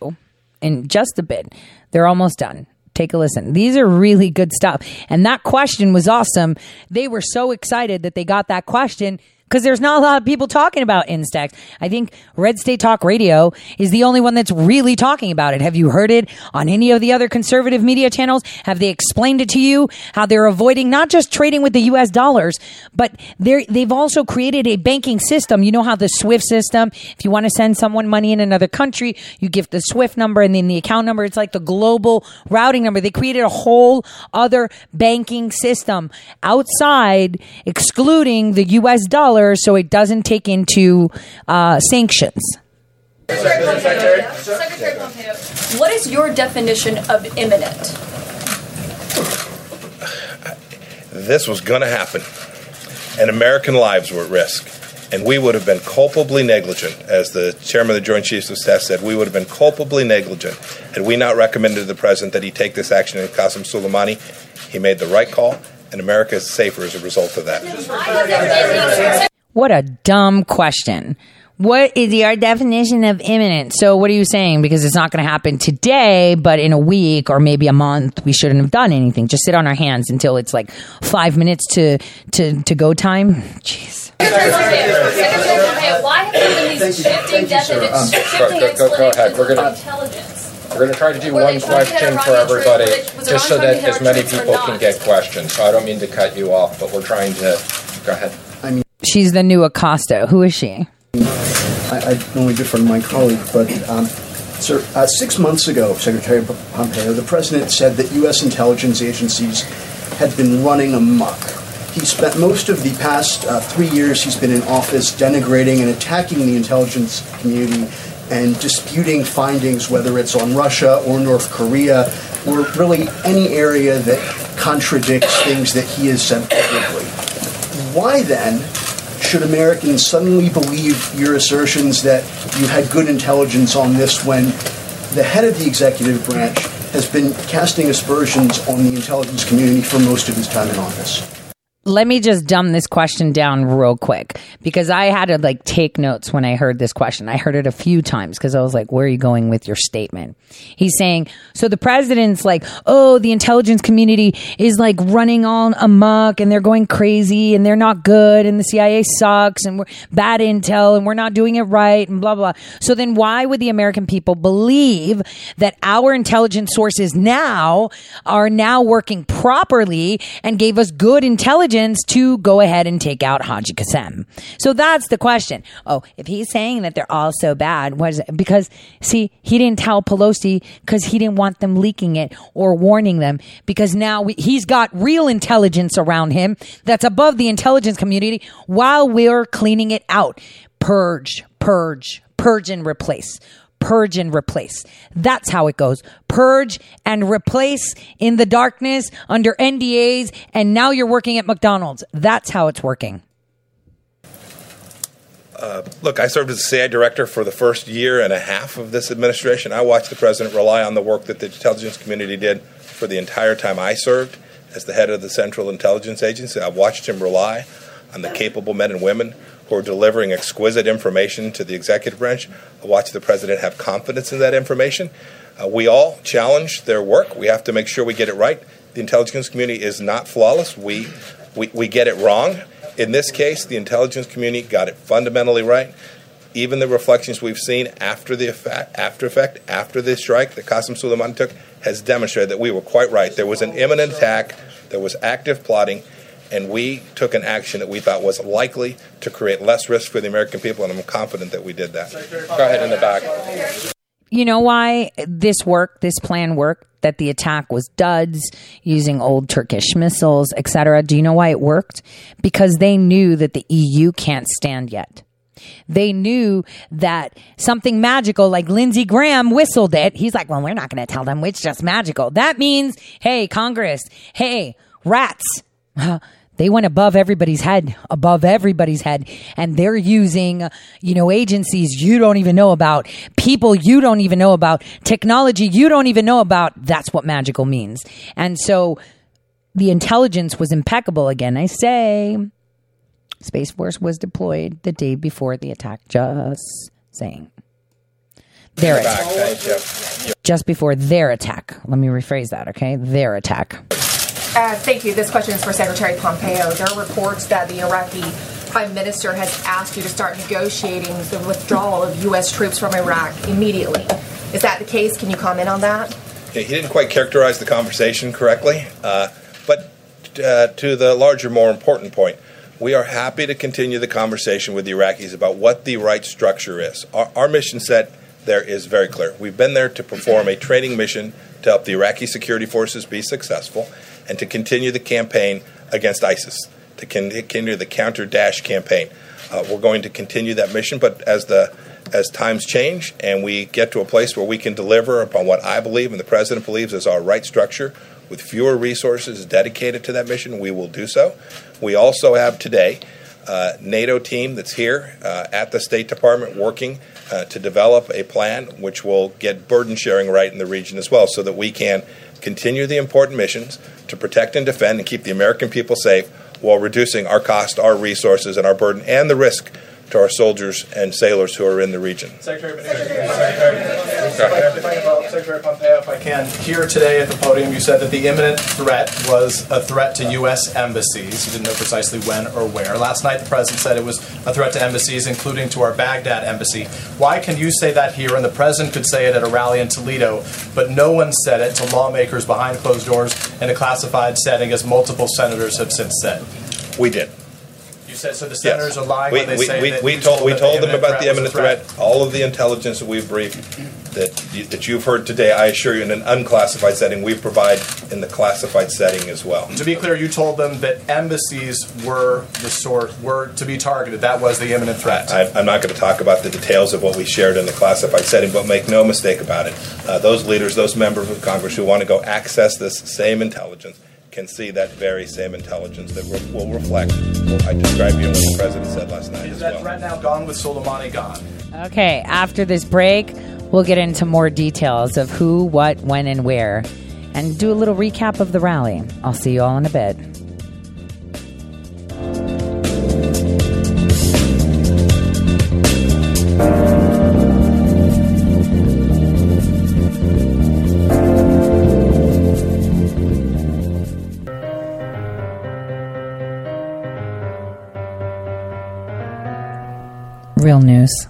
in just a bit. They're almost done. Take a listen. These are really good stuff. And that question was awesome. They were so excited that they got that question because there's not a lot of people talking about Instex. I think Red State Talk Radio is the only one that's really talking about it. Have you heard it on any of the other conservative media channels? Have they explained it to you how they're avoiding not just trading with the US dollars, but they they've also created a banking system. You know how the SWIFT system, if you want to send someone money in another country, you give the SWIFT number and then the account number. It's like the global routing number. They created a whole other banking system outside, excluding the US dollar so it doesn't take into uh, sanctions. Secretary Pompeo, Secretary Pompeo, what is your definition of imminent? This was going to happen, and American lives were at risk. And we would have been culpably negligent, as the chairman of the Joint Chiefs of Staff said, we would have been culpably negligent had we not recommended to the president that he take this action in Qasem Soleimani. He made the right call, and America is safer as a result of that. What a dumb question. What is your definition of imminent? So, what are you saying? Because it's not going to happen today, but in a week or maybe a month, we shouldn't have done anything. Just sit on our hands until it's like five minutes to to to go time. Jeez. Secretary Pompeo, Secretary Pompeo, why have there been these shifting definitions, um, shifting Go- go- go ahead. explanations We're gonna- of intelligence? We're going to try to do Were they one trying to hit question for everybody, Were they- was just so Iran trying to that as many people can get questions. So I don't mean to cut you off, but we're trying to, go ahead. I mean, She's the new Acosta. Who is she? I, I only differ from my colleague, but um, sir, uh, six months ago, Secretary Pompeo, the president said that U.S. intelligence agencies had been running amok. He spent most of the past uh, three years he's been in office denigrating and attacking the intelligence community and disputing findings, whether it's on Russia or North Korea, or really any area that contradicts things that he has said publicly. Why then should Americans suddenly believe your assertions that you had good intelligence on this when the head of the executive branch has been casting aspersions on the intelligence community for most of his time in office? Let me just dumb this question down real quick because I had to like take notes when I heard this question. I heard it a few times because I was like, where are you going with your statement? He's saying, so the president's like, oh, the intelligence community is like running all amok and they're going crazy and they're not good and the CIA sucks and we're bad intel and we're not doing it right and blah, blah. So then why would the American people believe that our intelligence sources now are now working properly and gave us good intelligence to go ahead and take out Haji Qasem. So that's the question. Oh, if he's saying that they're all so bad, what is it? Because see, he didn't tell Pelosi because he didn't want them leaking it or warning them because now we, he's got real intelligence around him that's above the intelligence community while we're cleaning it out. Purge, purge, purge and replace purge and replace. That's how it goes. Purge and replace in the darkness under NDAs, and now you're working at McDonald's. That's how it's working. Uh, look, I served as the CIA director for the first year and a half of this administration. I watched the president rely on the work that the intelligence community did for the entire time I served as the head of the Central Intelligence Agency. I watched him rely on the capable men and women who are delivering exquisite information to the executive branch. I watched the president have confidence in that information. Uh, we all challenge their work. We have to make sure we get it right. The intelligence community is not flawless. We, we, we get it wrong. In this case, the intelligence community got it fundamentally right. Even the reflections we've seen after the effect, after effect, after the strike that Qasem Soleimani took, has demonstrated that we were quite right. There was an imminent attack, there was active plotting, and we took an action that we thought was likely to create less risk for the American people, and I'm confident that we did that. Go ahead in the back. You know why this worked, this plan worked, that the attack was duds using old Turkish missiles, etc. Do you know why it worked? Because they knew that the EU can't stand yet. They knew that something magical like Lindsey Graham whistled it. He's like, well, we're not going to tell them it's just magical. That means, hey, Congress, hey, rats. They went above everybody's head, above everybody's head, and they're using, you know, agencies you don't even know about, people you don't even know about, technology you don't even know about. That's what magical means. And so the intelligence was impeccable again. I say Space Force was deployed the day before the attack. Just saying. Their attack. Just before their attack. Let me rephrase that, okay? Their attack. Uh, thank you. This question is for Secretary Pompeo. There are reports that the Iraqi Prime Minister has asked you to start negotiating the withdrawal of U.S. troops from Iraq immediately. Is that the case? Can you comment on that? Yeah, he didn't quite characterize the conversation correctly, uh, but uh, to the larger, more important point, we are happy to continue the conversation with the Iraqis about what the right structure is. Our, our mission set there is very clear. We've been there to perform a training mission to help the Iraqi security forces be successful and to continue the campaign against ISIS, to continue the counter Daesh campaign. Uh, we're going to continue that mission, but as the as times change and we get to a place where we can deliver upon what I believe and the president believes is our right structure with fewer resources dedicated to that mission, we will do so. We also have today a NATO team that's here uh, at the State Department working uh, to develop a plan which will get burden sharing right in the region as well so that we can continue the important missions to protect and defend and keep the American people safe while reducing our cost, our resources, and our burden and the risk to our soldiers and sailors who are in the region. Secretary, Secretary Pompeo, if I can, here today at the podium, you said that the imminent threat was a threat to U.S. embassies. You didn't know precisely when or where. Last night, the president said it was a threat to embassies, including to our Baghdad embassy. Why can you say that here, and the president could say it at a rally in Toledo, but no one said it to lawmakers behind closed doors in a classified setting, as multiple senators have since said? We did. Said so. The senators are lying We, when they we, say we, that we told, we told them about the imminent threat. All of the intelligence that we've briefed, that, you- that you've heard today, I assure you, in an unclassified setting, we provide in the classified setting as well. To be clear, you told them that embassies were the sort were to be targeted. That was the imminent threat. I, I'm not going to talk about the details of what we shared in the classified setting, but make no mistake about it. Uh, those leaders, those members of Congress who want to go access this same intelligence can see that very same intelligence that re- will reflect I described you and what the president said last night Is as that well. threat now gone with Soleimani gone? Okay, after this break, we'll get into more details of who, what, when, and where, and do a little recap of the rally. I'll see you all in a bit. Real news.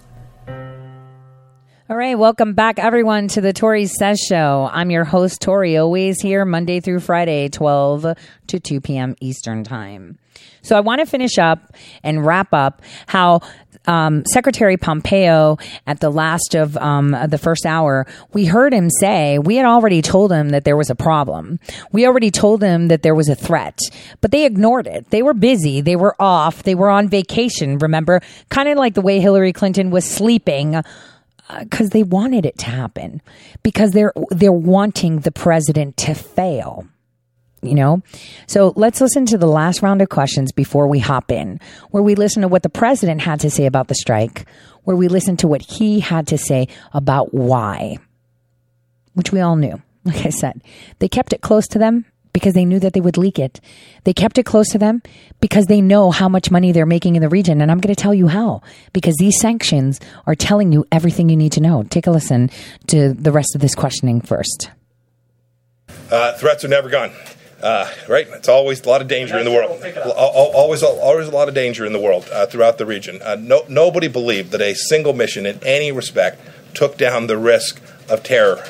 All right, welcome back, everyone, to the Tore Says Show. I'm your host, Tore, always here Monday through Friday, 12 to 2 p.m. Eastern Time. So I want to finish up and wrap up how um, Secretary Pompeo, at the last of um, the first hour, we heard him say we had already told him that there was a problem. We already told him that there was a threat, but they ignored it. They were busy. They were off. They were on vacation. Remember, kind of like the way Hillary Clinton was sleeping because they wanted it to happen because they're they're wanting the president to fail you know so let's listen to the last round of questions before we hop in where we listen to what the president had to say about the strike where we listen to what he had to say about why which we all knew like i said they kept it close to them because they knew that they would leak it. They kept it close to them because they know how much money they're making in the region. And I'm going to tell you how, because these sanctions are telling you everything you need to know. Take a listen to the rest of this questioning first. Uh, threats are never gone. Uh, right? It's always a lot of danger in the world. Al- al- Always, always a lot of danger in the world uh, throughout the region. Uh, no, nobody believed that a single mission, in any respect, took down the risk of terror.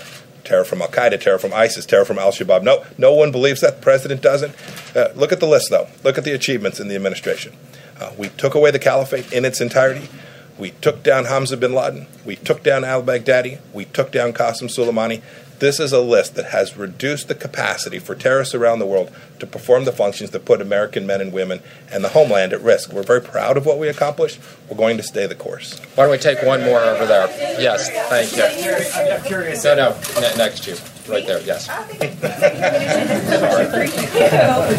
Terror from Al Qaeda, terror from ISIS, terror from Al Shabaab. No, no one believes that. The president doesn't. Uh, look at the list, though. Look at the achievements in the administration. Uh, we took away the caliphate in its entirety. We took down Hamza bin Laden. We took down al Baghdadi. We took down Qasem Soleimani. This is a list that has reduced the capacity for terrorists around the world to perform the functions that put American men and women and the homeland at risk. We're very proud of what we accomplished. We're going to stay the course. Why don't we take one more over there? Yes, thank you. I'm curious. No, no, ne- next to you, right there, yes.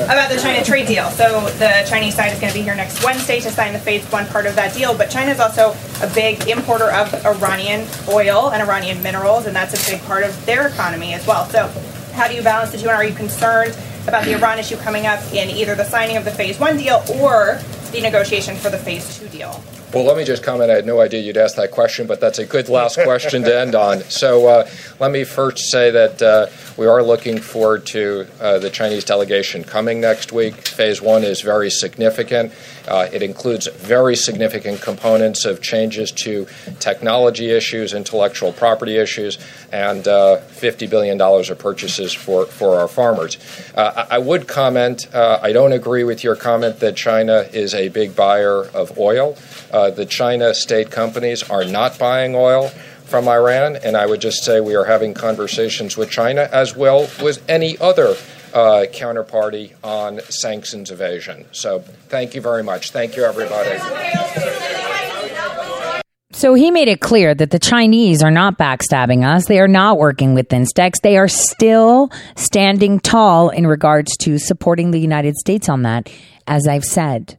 about the China trade deal. So the Chinese side is going to be here next Wednesday to sign the phase one part of that deal. But China is also a big importer of Iranian oil and Iranian minerals, and that's a big part of their economy as well. So how do you balance the two? And are you concerned about the Iran issue coming up in either the signing of the phase one deal or the negotiation for the phase two deal? Well, let me just comment. I had no idea you'd ask that question, but that's a good last question to end on. So, uh, let me first say that uh, we are looking forward to uh, the Chinese delegation coming next week. Phase one is very significant. Uh, it includes very significant components of changes to technology issues, intellectual property issues, and uh, $50 billion of purchases for, for our farmers. Uh, I I would comment, uh, I don't agree with your comment that China is a big buyer of oil. Uh, the China state companies are not buying oil from Iran, and I would just say we are having conversations with China as well with any other uh, counterparty on sanctions evasion. So thank you very much. Thank you, everybody. So he made it clear that the Chinese are not backstabbing us. They are not working with Instex. They are still standing tall in regards to supporting the United States on that. As I've said,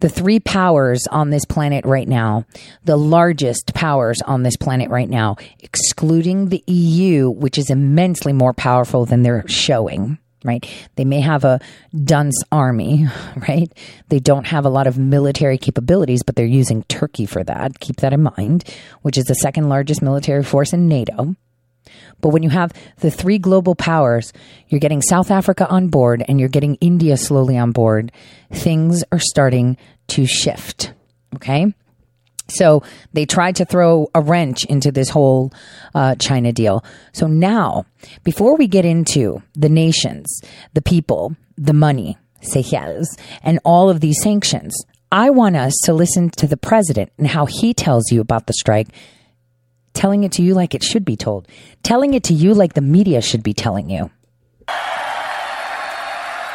the three powers on this planet right now, the largest powers on this planet right now, excluding the EU, which is immensely more powerful than they're showing right? They may have a dunce army, right? They don't have a lot of military capabilities, but they're using Turkey for that. Keep that in mind, which is the second largest military force in NATO. But when you have the three global powers, you're getting South Africa on board and you're getting India slowly on board, things are starting to shift. Okay. So they tried to throw a wrench into this whole uh, China deal. So now, before we get into the nations, the people, the money, Seychelles, and all of these sanctions, I want us to listen to the president and how he tells you about the strike, telling it to you like it should be told, telling it to you like the media should be telling you.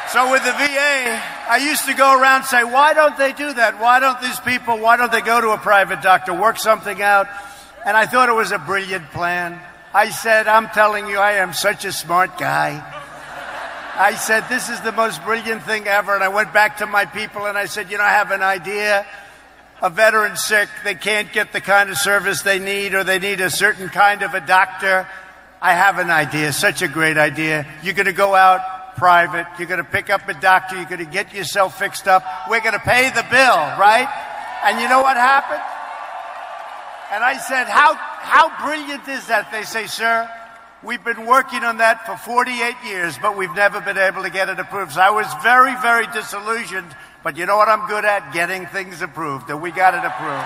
So with the VA, I used to go around and say, why don't they do that? Why don't these people, why don't they go to a private doctor, work something out? And I thought it was a brilliant plan. I said, I'm telling you, I am such a smart guy. I said, this is the most brilliant thing ever. And I went back to my people and I said, you know, I have an idea. A veteran sick, they can't get the kind of service they need or they need a certain kind of a doctor. I have an idea, such a great idea. You're going to go out private. You're going to pick up a doctor. You're going to get yourself fixed up. We're going to pay the bill, right? And you know what happened? And I said, how, how brilliant is that? They say, sir, we've been working on that for 48 years, but we've never been able to get it approved. So I was very, very disillusioned. But you know what I'm good at? Getting things approved. And we got it approved.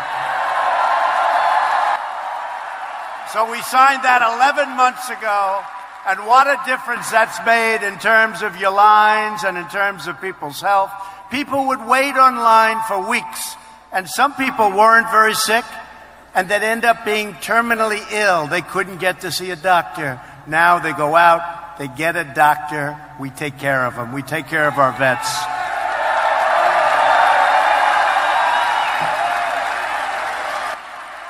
So we signed that 11 months ago. And what a difference that's made in terms of your lines and in terms of people's health. People would wait online for weeks, and some people weren't very sick, and they'd end up being terminally ill. They couldn't get to see a doctor. Now they go out, they get a doctor, we take care of them, we take care of our vets.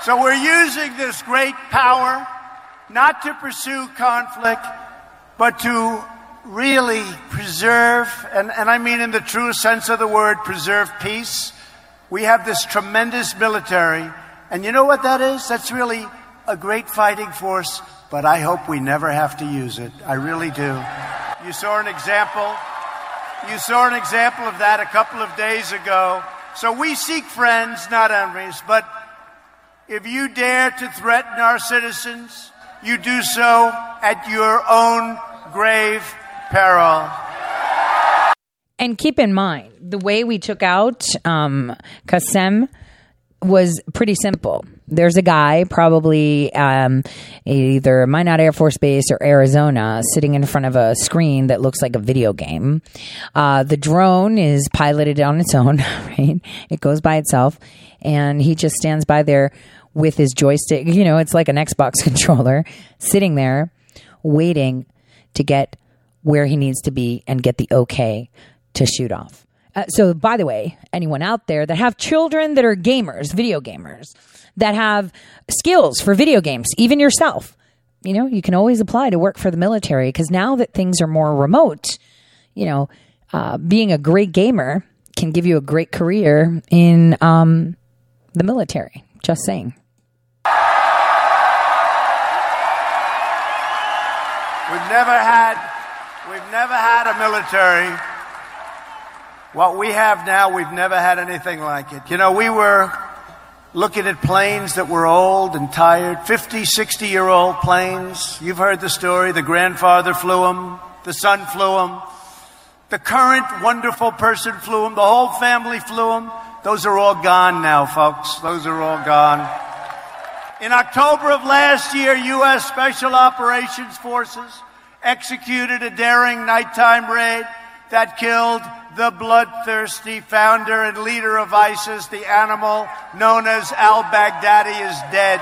So we're using this great power not to pursue conflict, but to really preserve, and, and I mean in the truest sense of the word, preserve peace. We have this tremendous military, and you know what that is? That's really a great fighting force, but I hope we never have to use it. I really do. You saw an example. You saw an example of that a couple of days ago. So we seek friends, not enemies, but if you dare to threaten our citizens, you do so at your own grave peril. And keep in mind, the way we took out um, Qasem was pretty simple. There's a guy, probably um, either Minot Air Force Base or Arizona, sitting in front of a screen that looks like a video game. Uh, the drone is piloted on its own, right? It goes by itself, and he just stands by there with his joystick. You know, it's like an Xbox controller sitting there waiting to get where he needs to be and get the okay to shoot off. Uh, so, by the way, anyone out there that have children that are gamers, video gamers, that have skills for video games, even yourself, you know, you can always apply to work for the military because now that things are more remote, you know, uh, being a great gamer can give you a great career in um, the military. Just saying. We've never had, we've never had a military. What we have now, we've never had anything like it. You know, we were looking at planes that were old and tired, 50, 60 year old planes. You've heard the story. The grandfather flew them, the son flew them, the current wonderful person flew them, the whole family flew them. Those are all gone now, folks. Those are all gone. In October of last year, U.S. Special Operations Forces executed a daring nighttime raid that killed the bloodthirsty founder and leader of ISIS, the animal known as al Baghdadi, is dead.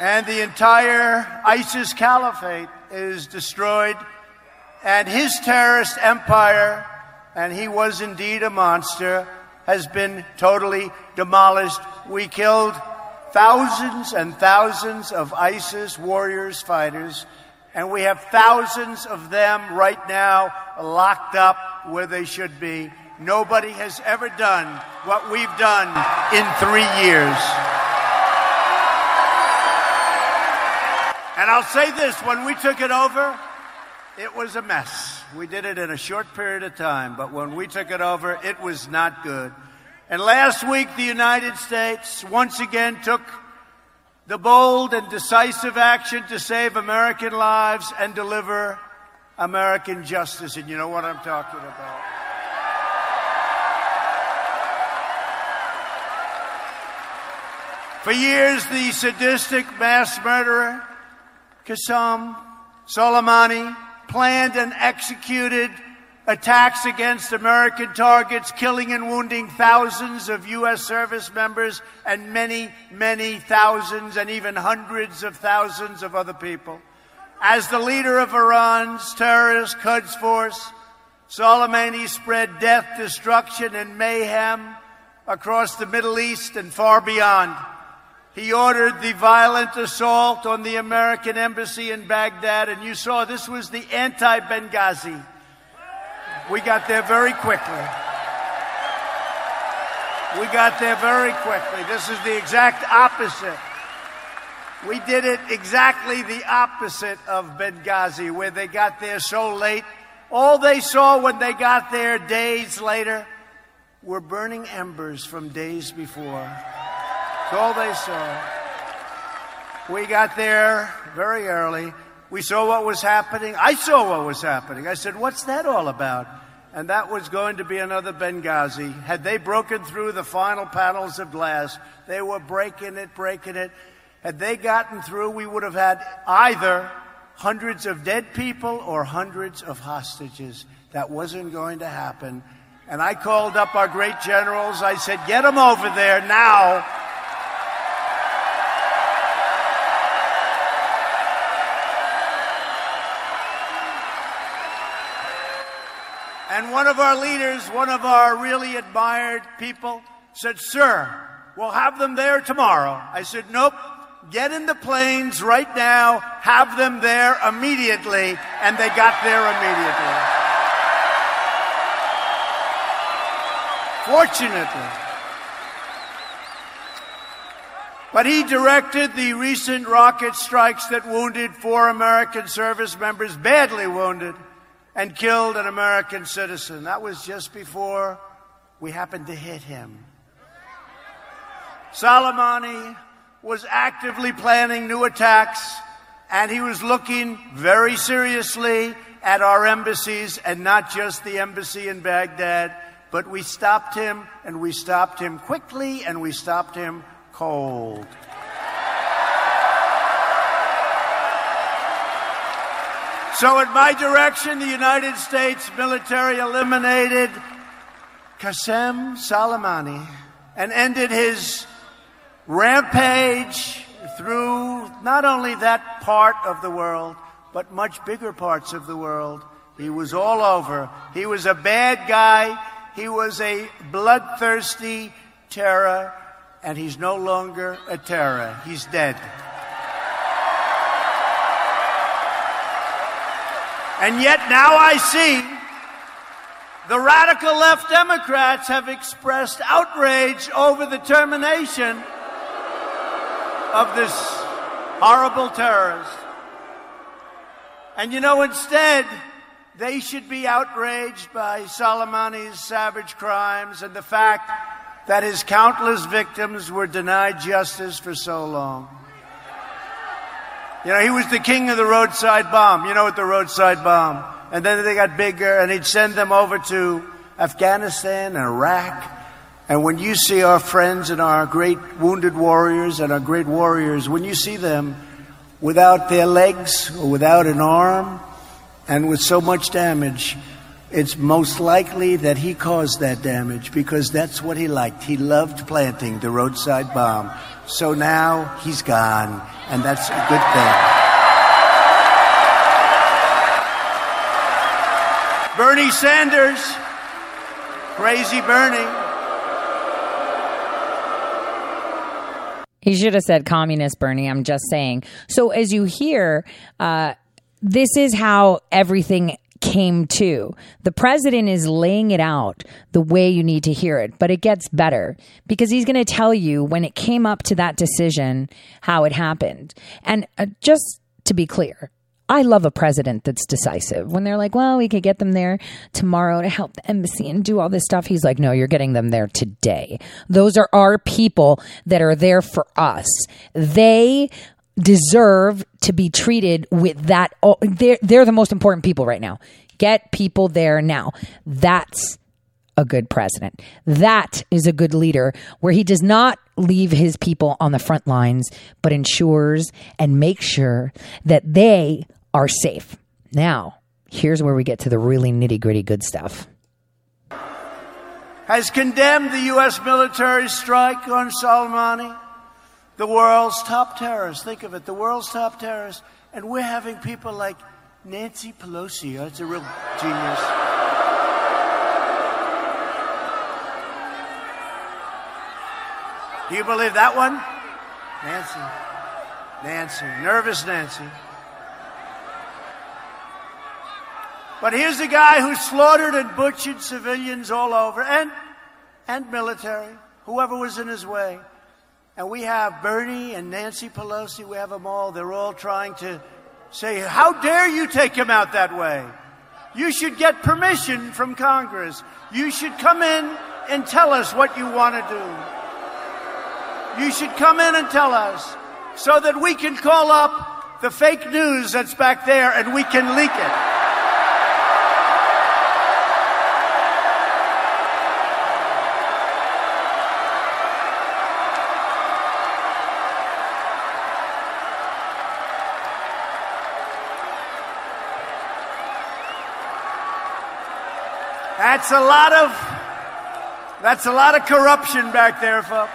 And the entire ISIS caliphate is destroyed, and his terrorist empire, and he was indeed a monster, has been totally demolished. We killed thousands and thousands of ISIS warriors, fighters, and we have thousands of them right now locked up where they should be. Nobody has ever done what we've done in three years. And I'll say this when we took it over, it was a mess. We did it in a short period of time, but when we took it over, it was not good. And last week, the United States once again took the bold and decisive action to save American lives and deliver American justice. And you know what I'm talking about. For years, the sadistic mass murderer, Qasem Soleimani, planned and executed attacks against American targets, killing and wounding thousands of U.S. service members and many, many thousands and even hundreds of thousands of other people. As the leader of Iran's terrorist Quds Force, Soleimani spread death, destruction, and mayhem across the Middle East and far beyond. He ordered the violent assault on the American embassy in Baghdad, and you saw this was the anti Benghazi. We got there very quickly. We got there very quickly. This is the exact opposite. We did it exactly the opposite of Benghazi, where they got there so late. All they saw when they got there days later were burning embers from days before. All they saw. We got there very early. We saw what was happening. I saw what was happening. I said, What's that all about? And that was going to be another Benghazi. Had they broken through the final panels of glass, they were breaking it, breaking it. Had they gotten through, we would have had either hundreds of dead people or hundreds of hostages. That wasn't going to happen. And I called up our great generals. I said, Get them over there now. And one of our leaders, one of our really admired people, said, Sir, we'll have them there tomorrow. I said, Nope. Get in the planes right now, have them there immediately. And they got there immediately. Fortunately. But he directed the recent rocket strikes that wounded four American service members, badly wounded and killed an American citizen. That was just before we happened to hit him. Soleimani was actively planning new attacks, and he was looking very seriously at our embassies, and not just the embassy in Baghdad. But we stopped him, and we stopped him quickly, and we stopped him cold. So, at my direction, the United States military eliminated Qasem Soleimani and ended his rampage through not only that part of the world, but much bigger parts of the world. He was all over. He was a bad guy. He was a bloodthirsty terror, and he's no longer a terror. He's dead. And yet now I see the radical left Democrats have expressed outrage over the termination of this horrible terrorist. And you know, instead, they should be outraged by Soleimani's savage crimes and the fact that his countless victims were denied justice for so long. You know, he was the king of the roadside bomb. You know what the roadside bomb? And then they got bigger, and he'd send them over to Afghanistan and Iraq. And when you see our friends and our great wounded warriors and our great warriors, when you see them without their legs or without an arm and with so much damage, it's most likely that he caused that damage because that's what he liked. He loved planting the roadside bomb. So now he's gone, and that's a good thing. Bernie Sanders, crazy Bernie. He should have said communist, Bernie. I'm just saying. So, as you hear, uh, this is how everything came to. The president is laying it out the way you need to hear it, but it gets better because he's going to tell you when it came up to that decision how it happened. And uh, just to be clear, I love a president that's decisive. When they're like, well, we could get them there tomorrow to help the embassy and do all this stuff, he's like, no, you're getting them there today. Those are our people that are there for us. They deserve to be treated with that. Oh, they're, they're the most important people right now. Get people there now. That's a good president. That is a good leader where he does not leave his people on the front lines, but ensures and makes sure that they are safe. Now, here's where we get to the really nitty gritty good stuff. Has condemned the U.S. military strike on Soleimani, the world's top terrorist. Think of it, the world's top terrorist. And we're having people like Nancy Pelosi. Oh, That's a real genius. Do you believe that one? Nancy. Nancy. Nervous Nancy. But here's a guy who slaughtered and butchered civilians all over and, and military, whoever was in his way. And we have Bernie and Nancy Pelosi, we have them all. They're all trying to say, How dare you take him out that way? You should get permission from Congress. You should come in and tell us what you want to do. You should come in and tell us so that we can call up the fake news that's back there and we can leak it. That's a lot of that's a lot of corruption back there, folks.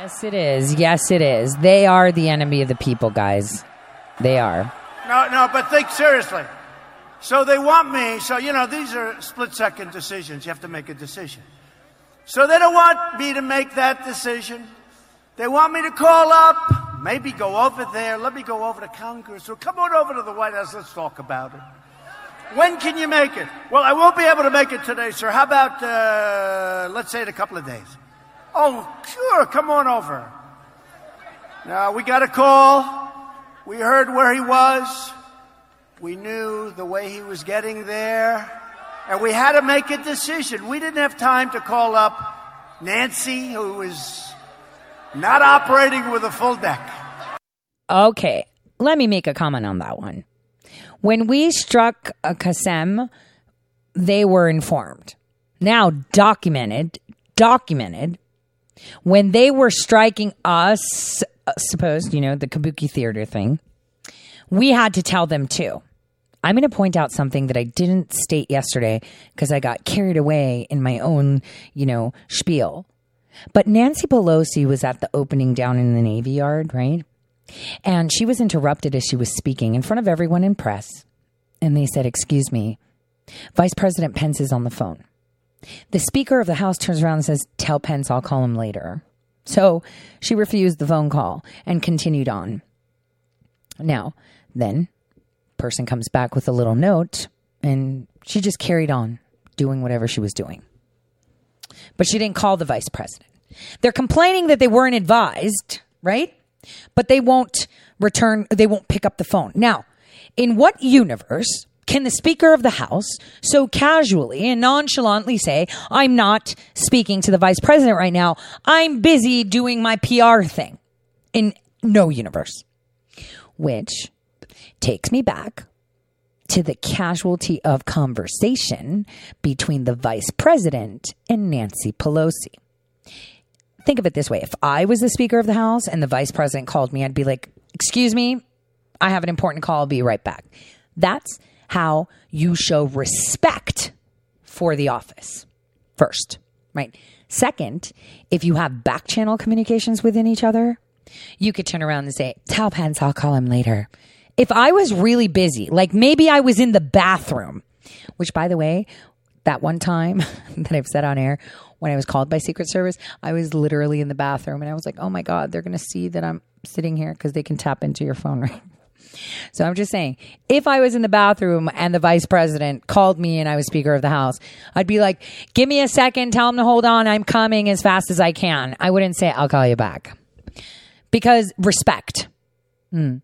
Yes, it is. Yes, it is. They are the enemy of the people, guys. They are. No, no, but think seriously. So they want me, so you know, these are split second decisions. You have to make a decision. So they don't want me to make that decision. They want me to call up, maybe go over there. Let me go over to Congress or come on over to the White House. Let's talk about it. When can you make it? Well, I won't be able to make it today, sir. How about, uh, let's say, in a couple of days? Oh, sure. Come on over. Now, we got a call. We heard where he was. We knew the way he was getting there. And we had to make a decision. We didn't have time to call up Nancy, who was not operating with a full deck. Okay, let me make a comment on that one. When we struck a Qasem, they were informed. Now documented, documented. When they were striking us, uh, suppose, you know, the Kabuki theater thing, we had to tell them too. I'm going to point out something that I didn't state yesterday because I got carried away in my own, you know, spiel. But Nancy Pelosi was at the opening down in the Navy Yard, right? And she was interrupted as she was speaking in front of everyone in press. And they said, Excuse me, Vice President Pence is on the phone. The Speaker of the House turns around and says, Tell Pence I'll call him later. So she refused the phone call and continued on. Now, then, person comes back with a little note, and she just carried on doing whatever she was doing. But she didn't call the vice president. They're complaining that they weren't advised, right? But they won't return, they won't pick up the phone. Now, in what universe can the Speaker of the House so casually and nonchalantly say, I'm not speaking to the Vice President right now. I'm busy doing my PR thing? In no universe. Which takes me back to the casualty of conversation between the Vice President and Nancy Pelosi. Think of it this way if I was the Speaker of the House and the Vice President called me, I'd be like, Excuse me, I have an important call. I'll be right back. That's how you show respect for the office. First, right? Second, if you have back channel communications within each other, You could turn around and say, Tell Pence, I'll call him later. If I was really busy, like maybe I was in the bathroom, which by the way, that one time that I've said on air when I was called by Secret Service, I was literally in the bathroom and I was like, oh my God, they're going to see that I'm sitting here because they can tap into your phone, right? So I'm just saying, if I was in the bathroom and the vice president called me and I was Speaker of the House, I'd be like, give me a second, tell him to hold on, I'm coming as fast as I can. I wouldn't say, I'll call you back. Because respect. Hmm.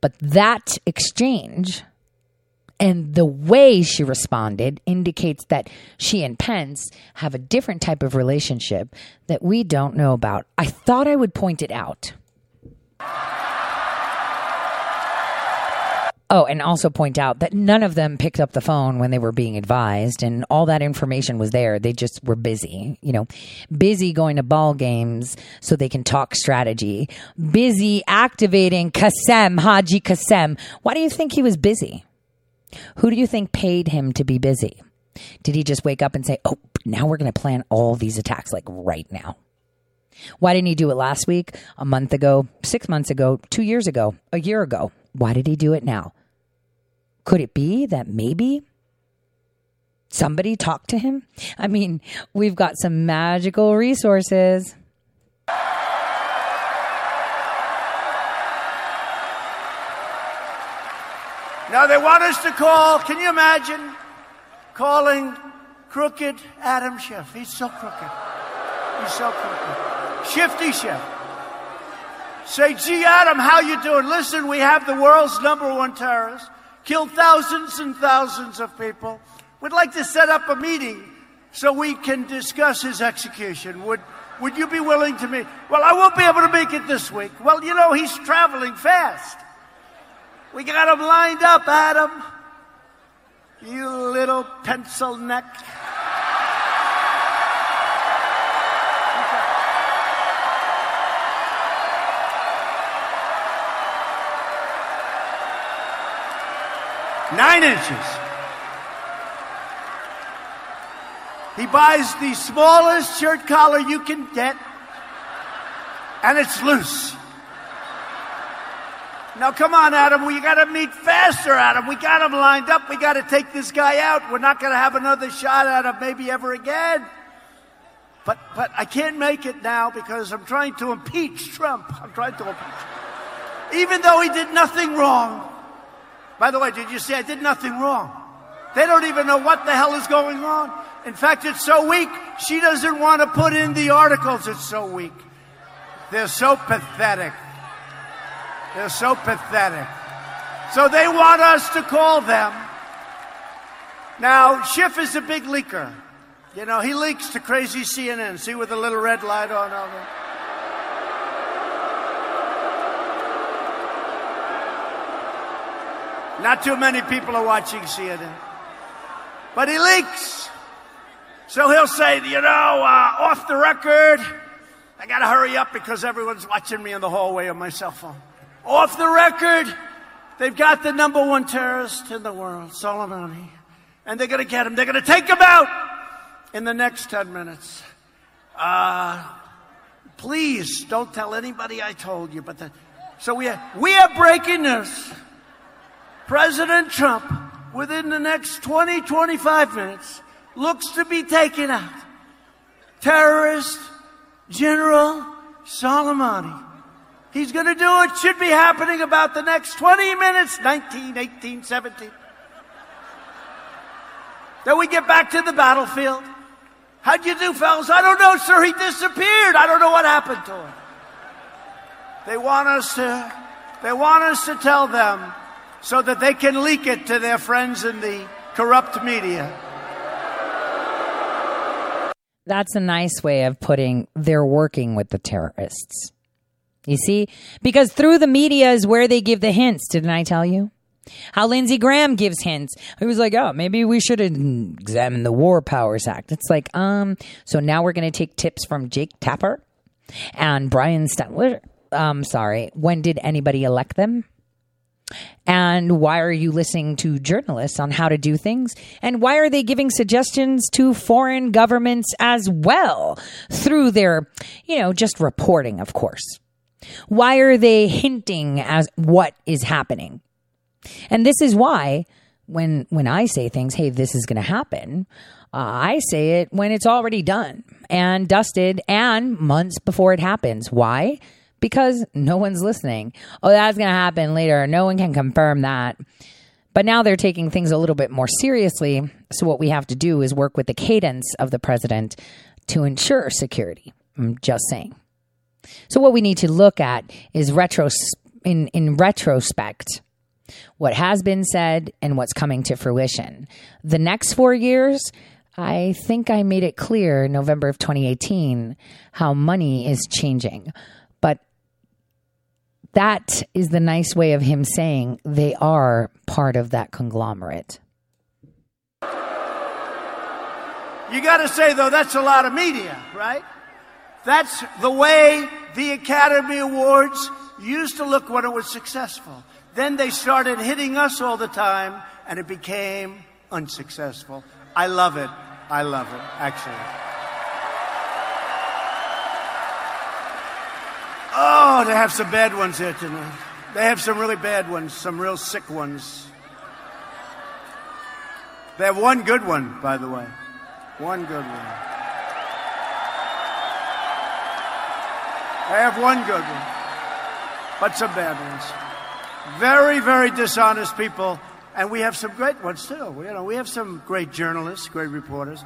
But that exchange and the way she responded indicates that she and Pence have a different type of relationship that we don't know about. I thought I would point it out. Oh, and also point out that none of them picked up the phone when they were being advised, and all that information was there. They just were busy, you know, busy going to ball games so they can talk strategy, busy activating Qasem, Haji Qasem. Why do you think he was busy? Who do you think paid him to be busy? Did he just wake up and say, oh, now we're going to plan all these attacks like right now? Why didn't he do it last week, a month ago, six months ago, two years ago, a year ago? Why did he do it now? Could it be that maybe somebody talked to him? I mean, we've got some magical resources. Now they want us to call, can you imagine calling crooked Adam Schiff? He's so crooked. He's so crooked. Shifty Schiff. Say, gee, Adam, how you doing? Listen, we have the world's number one terrorist killed thousands and thousands of people. We'd like to set up a meeting so we can discuss his execution. Would, would you be willing to meet? Well, I won't be able to make it this week. Well, you know, he's traveling fast. We got him lined up, Adam. You little pencil neck. Nine inches. He buys the smallest shirt collar you can get, and it's loose. Now, come on, Adam. We got to meet faster, Adam. We got him lined up. We got to take this guy out. We're not going to have another shot at him, maybe ever again. But, but I can't make it now because I'm trying to impeach Trump. I'm trying to impeach. Even though he did nothing wrong. By the way, did you see I did nothing wrong? They don't even know what the hell is going on. In fact, it's so weak, she doesn't want to put in the articles. It's so weak. They're so pathetic. They're so pathetic. So they want us to call them. Now, Schiff is a big leaker. You know, he leaks to crazy CNN. See with the little red light on over. Not too many people are watching CNN. But he leaks. So he'll say, you know, uh, off the record, I got to hurry up because everyone's watching me in the hallway on my cell phone. Off the record, they've got the number one terrorist in the world, Soleimani. And they're going to get him. They're going to take him out in the next 10 minutes. Uh, please don't tell anybody I told you. But the, so we are, we are breaking news. President Trump, within the next 20, 25 minutes, looks to be taken out. Terrorist General Soleimani. He's going to do it. Should be happening about the next 20 minutes 19, 18, 17. Then we get back to the battlefield. How'd you do, fellas? I don't know, sir. He disappeared. I don't know what happened to him. They want us to, they want us to tell them so that they can leak it to their friends in the corrupt media. That's a nice way of putting they're working with the terrorists. You see? Because through the media is where they give the hints. Didn't I tell you? How Lindsey Graham gives hints. He was like, oh, maybe we should examine the War Powers Act. It's like, um, so now we're going to take tips from Jake Tapper and Brian Stelter. Um, sorry. When did anybody elect them? And why are you listening to journalists on how to do things? And why are they giving suggestions to foreign governments as well through their, you know, just reporting, of course? Why are they hinting as what is happening? And this is why when when I say things, hey, this is going to happen, uh, I say it when it's already done and dusted and months before it happens. Why? Because no one's listening. Oh, that's going to happen later. No one can confirm that. But now they're taking things a little bit more seriously. So, what we have to do is work with the cadence of the president to ensure security. I'm just saying. So, what we need to look at is retro in, in retrospect what has been said and what's coming to fruition. The next four years, I think I made it clear in November of 2018 how money is changing. That is the nice way of him saying they are part of that conglomerate. You got to say, though, that's a lot of media, right? That's the way the Academy Awards used to look when it was successful. Then they started hitting us all the time, and it became unsuccessful. I love it. I love it, actually. Oh, they have some bad ones here tonight. They have some really bad ones, some real sick ones. They have one good one, by the way. One good one. They have one good one, but some bad ones. Very, very dishonest people and we have some great ones too. You know, we have some great journalists, great reporters,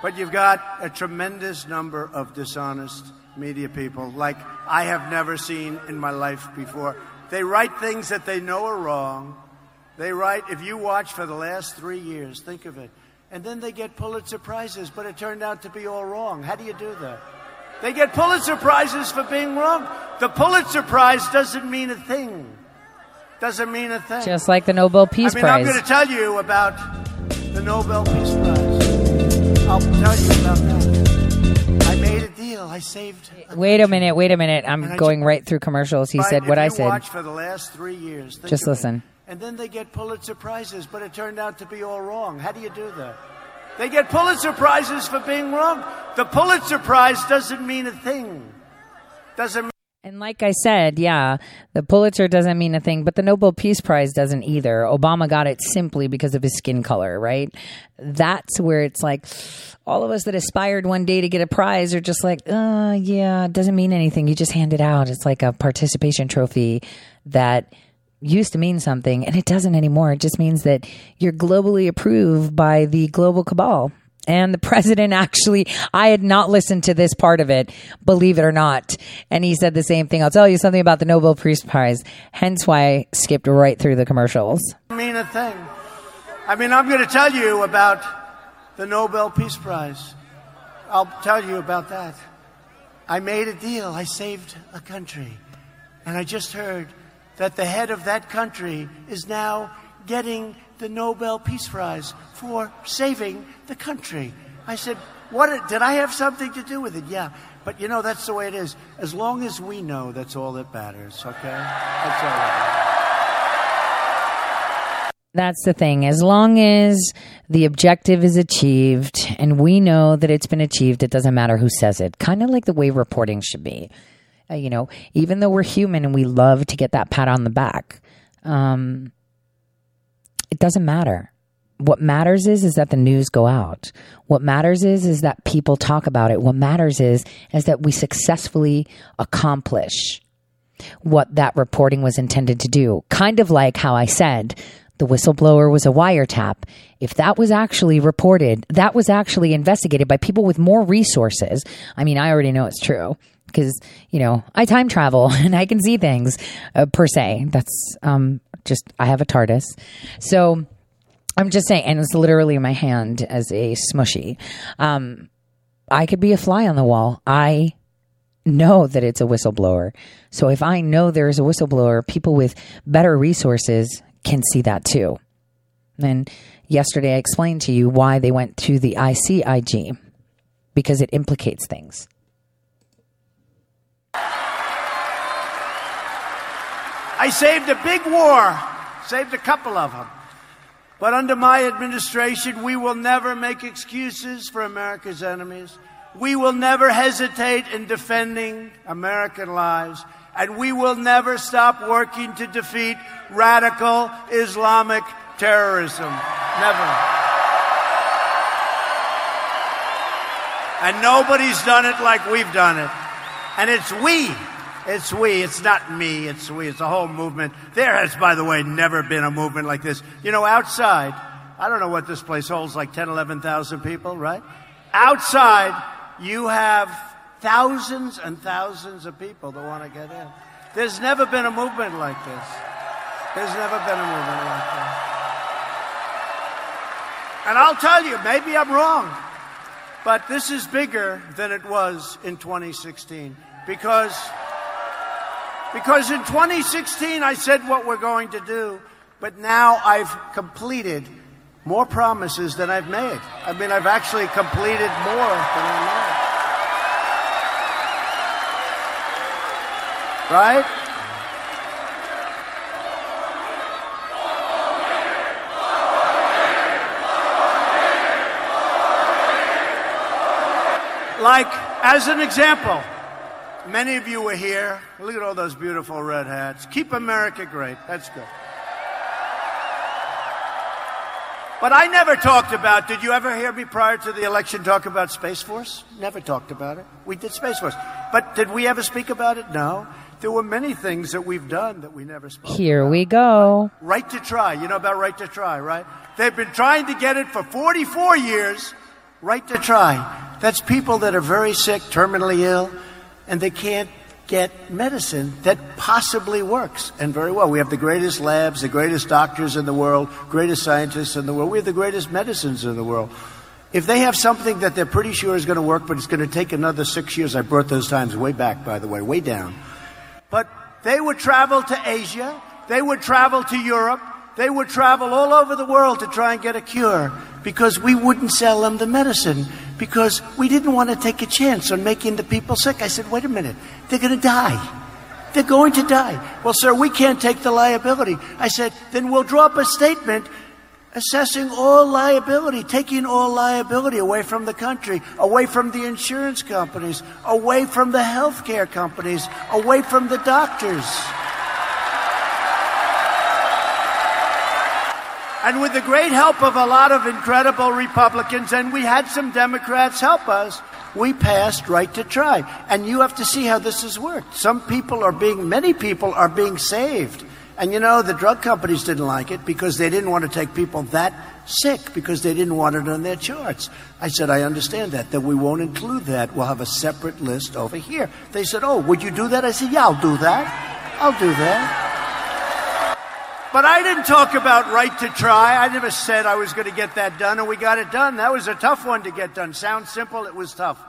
but you've got a tremendous number of dishonest media people like I have never seen in my life before. They write things that they know are wrong. They write, if you watch for the last three years, think of it. And then they get Pulitzer Prizes, but it turned out to be all wrong. How do you do that? They get Pulitzer Prizes for being wrong. The Pulitzer Prize doesn't mean a thing doesn't mean a thing. Just like the Nobel Peace I mean, Prize. I'm going to tell you about the Nobel Peace Prize. I'll tell you about that. I made a deal. I saved. A wait a minute. Wait a minute. I'm going right through commercials. He said what I said. For the last three years. Just listen. And then they get Pulitzer prizes, but it turned out to be all wrong. How do you do that? They get Pulitzer prizes for being wrong. The Pulitzer Prize doesn't mean a thing. Doesn't mean And like I said, yeah, the Pulitzer doesn't mean a thing, but the Nobel Peace Prize doesn't either. Obama got it simply because of his skin color, right? That's where it's like all of us that aspired one day to get a prize are just like, uh, yeah, it doesn't mean anything. You just hand it out. It's like a participation trophy that used to mean something and it doesn't anymore. It just means that you're globally approved by the global cabal. And the president actually, I had not listened to this part of it, believe it or not. And he said the same thing. I'll tell you something about the Nobel Peace Prize, hence why I skipped right through the commercials. mean a thing. I mean, I'm going to tell you about the Nobel Peace Prize. I'll tell you about that. I made a deal. I saved a country. And I just heard that the head of that country is now getting the Nobel Peace Prize for saving the country. I said, "What did I have something to do with it?" Yeah. But you know, that's the way it is. As long as we know, that's all that matters, okay? That's all that That's the thing. As long as the objective is achieved and we know that it's been achieved, it doesn't matter who says it. Kind of like the way reporting should be. Uh, you know, even though we're human and we love to get that pat on the back, um, it doesn't matter. What matters is is that the news go out. What matters is is that people talk about it. What matters is is that we successfully accomplish what that reporting was intended to do. Kind of like how I said the whistleblower was a wiretap. If that was actually reported, that was actually investigated by people with more resources. I mean, I already know it's true because, you know, I time travel and I can see things uh, per se. That's um, just, I have a TARDIS. So I'm just saying, and it's literally my hand as a smushy. Um, I could be a fly on the wall. I know that it's a whistleblower. So if I know there is a whistleblower, people with better resources can see that too. And yesterday I explained to you why they went to the ICIG because it implicates things. I saved a big war, saved a couple of them. But under my administration, we will never make excuses for America's enemies. We will never hesitate in defending American lives. And we will never stop working to defeat radical Islamic terrorism. Never. And nobody's done it like we've done it. And it's we. It's we. It's not me. It's we. It's a whole movement. There has, by the way, never been a movement like this. You know, outside, I don't know what this place holds, like 10, 11,000 people, right? Outside, you have thousands and thousands of people that want to get in. There's never been a movement like this. There's never been a movement like this. And I'll tell you, maybe I'm wrong, but this is bigger than it was in 2016 because because in 2016 I said what we're going to do, but now I've completed more promises than I've made. I mean, I've actually completed more than I made. Right? Like, as an example, many of you were here. Look at all those beautiful red hats. Keep America great. That's good. But I never talked about, did you ever hear me prior to the election talk about Space Force? Never talked about it. We did Space Force. But did we ever speak about it? No. There were many things that we've done that we never spoke Here we go. Right to try. You know about right to try, right? They've been trying to get it for 44 years. Right to try. That's people that are very sick, terminally ill, and they can't get medicine that possibly works and very well. We have the greatest labs, the greatest doctors in the world, greatest scientists in the world. We have the greatest medicines in the world. If they have something that they're pretty sure is going to work, but it's going to take another six years, I brought those times way back, by the way, way down. But they would travel to Asia, they would travel to Europe, they would travel all over the world to try and get a cure because we wouldn't sell them the medicine because we didn't want to take a chance on making the people sick. I said, wait a minute, they're going to die. They're going to die. Well, sir, we can't take the liability. I said, then we'll draw up a statement assessing all liability, taking all liability away from the country, away from the insurance companies, away from the healthcare companies, away from the doctors. And with the great help of a lot of incredible Republicans, and we had some Democrats help us, we passed right to try. And you have to see how this has worked. Some people are being, many people are being saved. And you know, the drug companies didn't like it because they didn't want to take people that sick because they didn't want it on their charts. I said, I understand that, that we won't include that. We'll have a separate list over here. They said, Oh, would you do that? I said, Yeah, I'll do that. I'll do that. But I didn't talk about right to try. I never said I was going to get that done, and we got it done. That was a tough one to get done. Sounds simple, it was tough.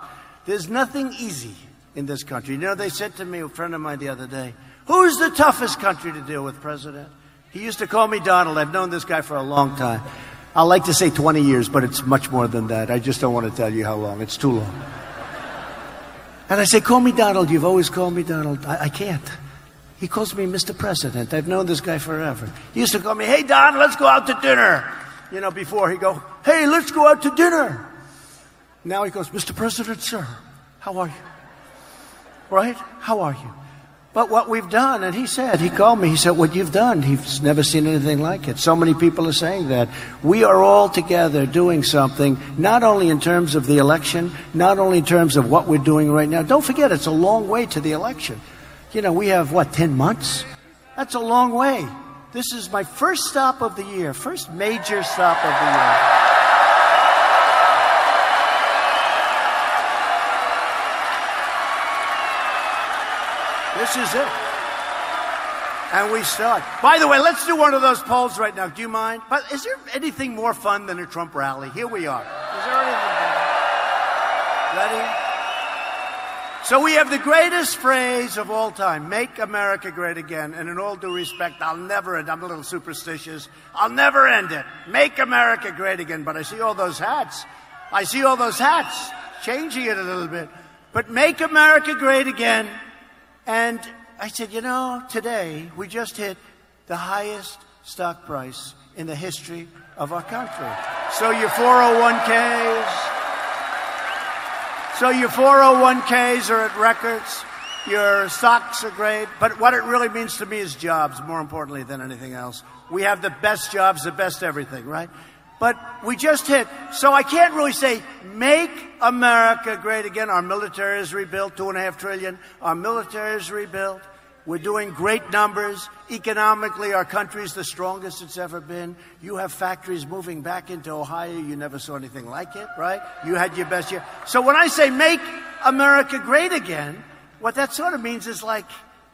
There's nothing easy in this country. You know, they said to me, a friend of mine the other day, Who's the toughest country to deal with, President? He used to call me Donald. I've known this guy for a long time. I like to say 20 years, but it's much more than that. I just don't want to tell you how long. It's too long. And I say, Call me Donald. You've always called me Donald. I, I can't. He calls me Mr. President. I've known this guy forever. He used to call me, hey, Don, let's go out to dinner. You know, before he'd go, hey, let's go out to dinner. Now he goes, Mr. President, sir, how are you? Right? How are you? But what we've done, and he said, he called me, he said, what you've done, he's never seen anything like it. So many people are saying that. We are all together doing something, not only in terms of the election, not only in terms of what we're doing right now. Don't forget, it's a long way to the election. You know, we have, what, 10 months? That's a long way. This is my first stop of the year, first major stop of the year. This is it. And we start. By the way, let's do one of those polls right now. Do you mind? But is there anything more fun than a Trump rally? Here we are. Is there anything better? Ready? So we have the greatest phrase of all time make America great again. And in all due respect, I'll never end I'm a little superstitious. I'll never end it. Make America great again. But I see all those hats. I see all those hats changing it a little bit. But make America great again. And I said, you know, today we just hit the highest stock price in the history of our country. So your 401ks, so your 401ks are at records. Your stocks are great, but what it really means to me is jobs, more importantly than anything else. We have the best jobs, the best everything, right? But we just hit. So I can't really say, make America great again. Our military is rebuilt, two and a half trillion. Our military is rebuilt. We're doing great numbers. Economically, our country is the strongest it's ever been. You have factories moving back into Ohio. You never saw anything like it, right? You had your best year. So when I say make America great again, what that sort of means is like,